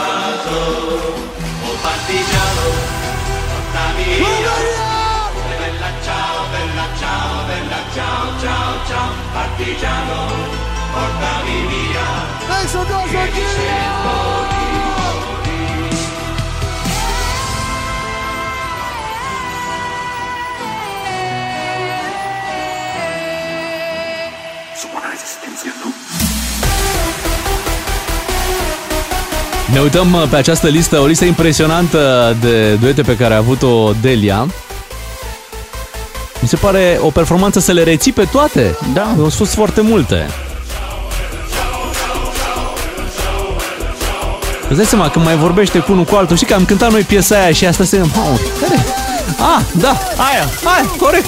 Ne uităm uh, pe această listă, o listă impresionantă de duete pe care a avut-o Delia. Mi se pare o performanță să le reții pe toate. Da. Au fost foarte multe. Îți dai seama, când mai vorbește cu unul cu altul, știi că am cântat noi piesa aia și asta se... Mamă, care? Ah, da, Aia. aia, corect.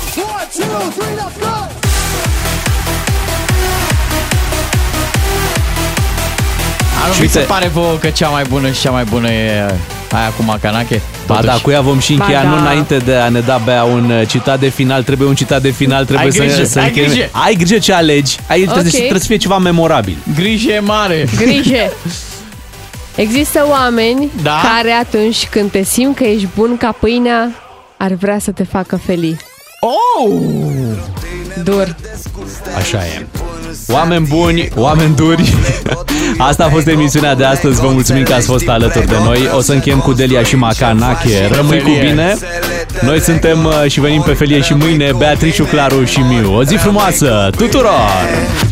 Nu Și mi se uite- pare vouă că cea mai bună și cea mai bună e aia cu Macanache? Ba Totuși. da, cu ea vom și Ba încheia, da. nu înainte de a ne da bea un uh, citat de final. Trebuie un citat de final, trebuie Ai să, grijă, să ai încheiem. grijă. Ai grijă ce alegi. Ai, trebuie, Ok. trebuie să fie ceva memorabil. Grijă e mare. Grijă! Există oameni Da? care atunci când te simt că ești bun ca pâinea, ar vrea să te facă felii. Oh! Dur. Așa e. Oameni buni, oameni duri. Asta a fost emisiunea de astăzi. Vă mulțumim că ați fost alături de noi. O să încheiem cu Delia și Macanache. Rămâi cu Felie. bine. Noi suntem uh, și venim pe felie și mâine Beatrice, Claru și Miu. O zi frumoasă tuturor!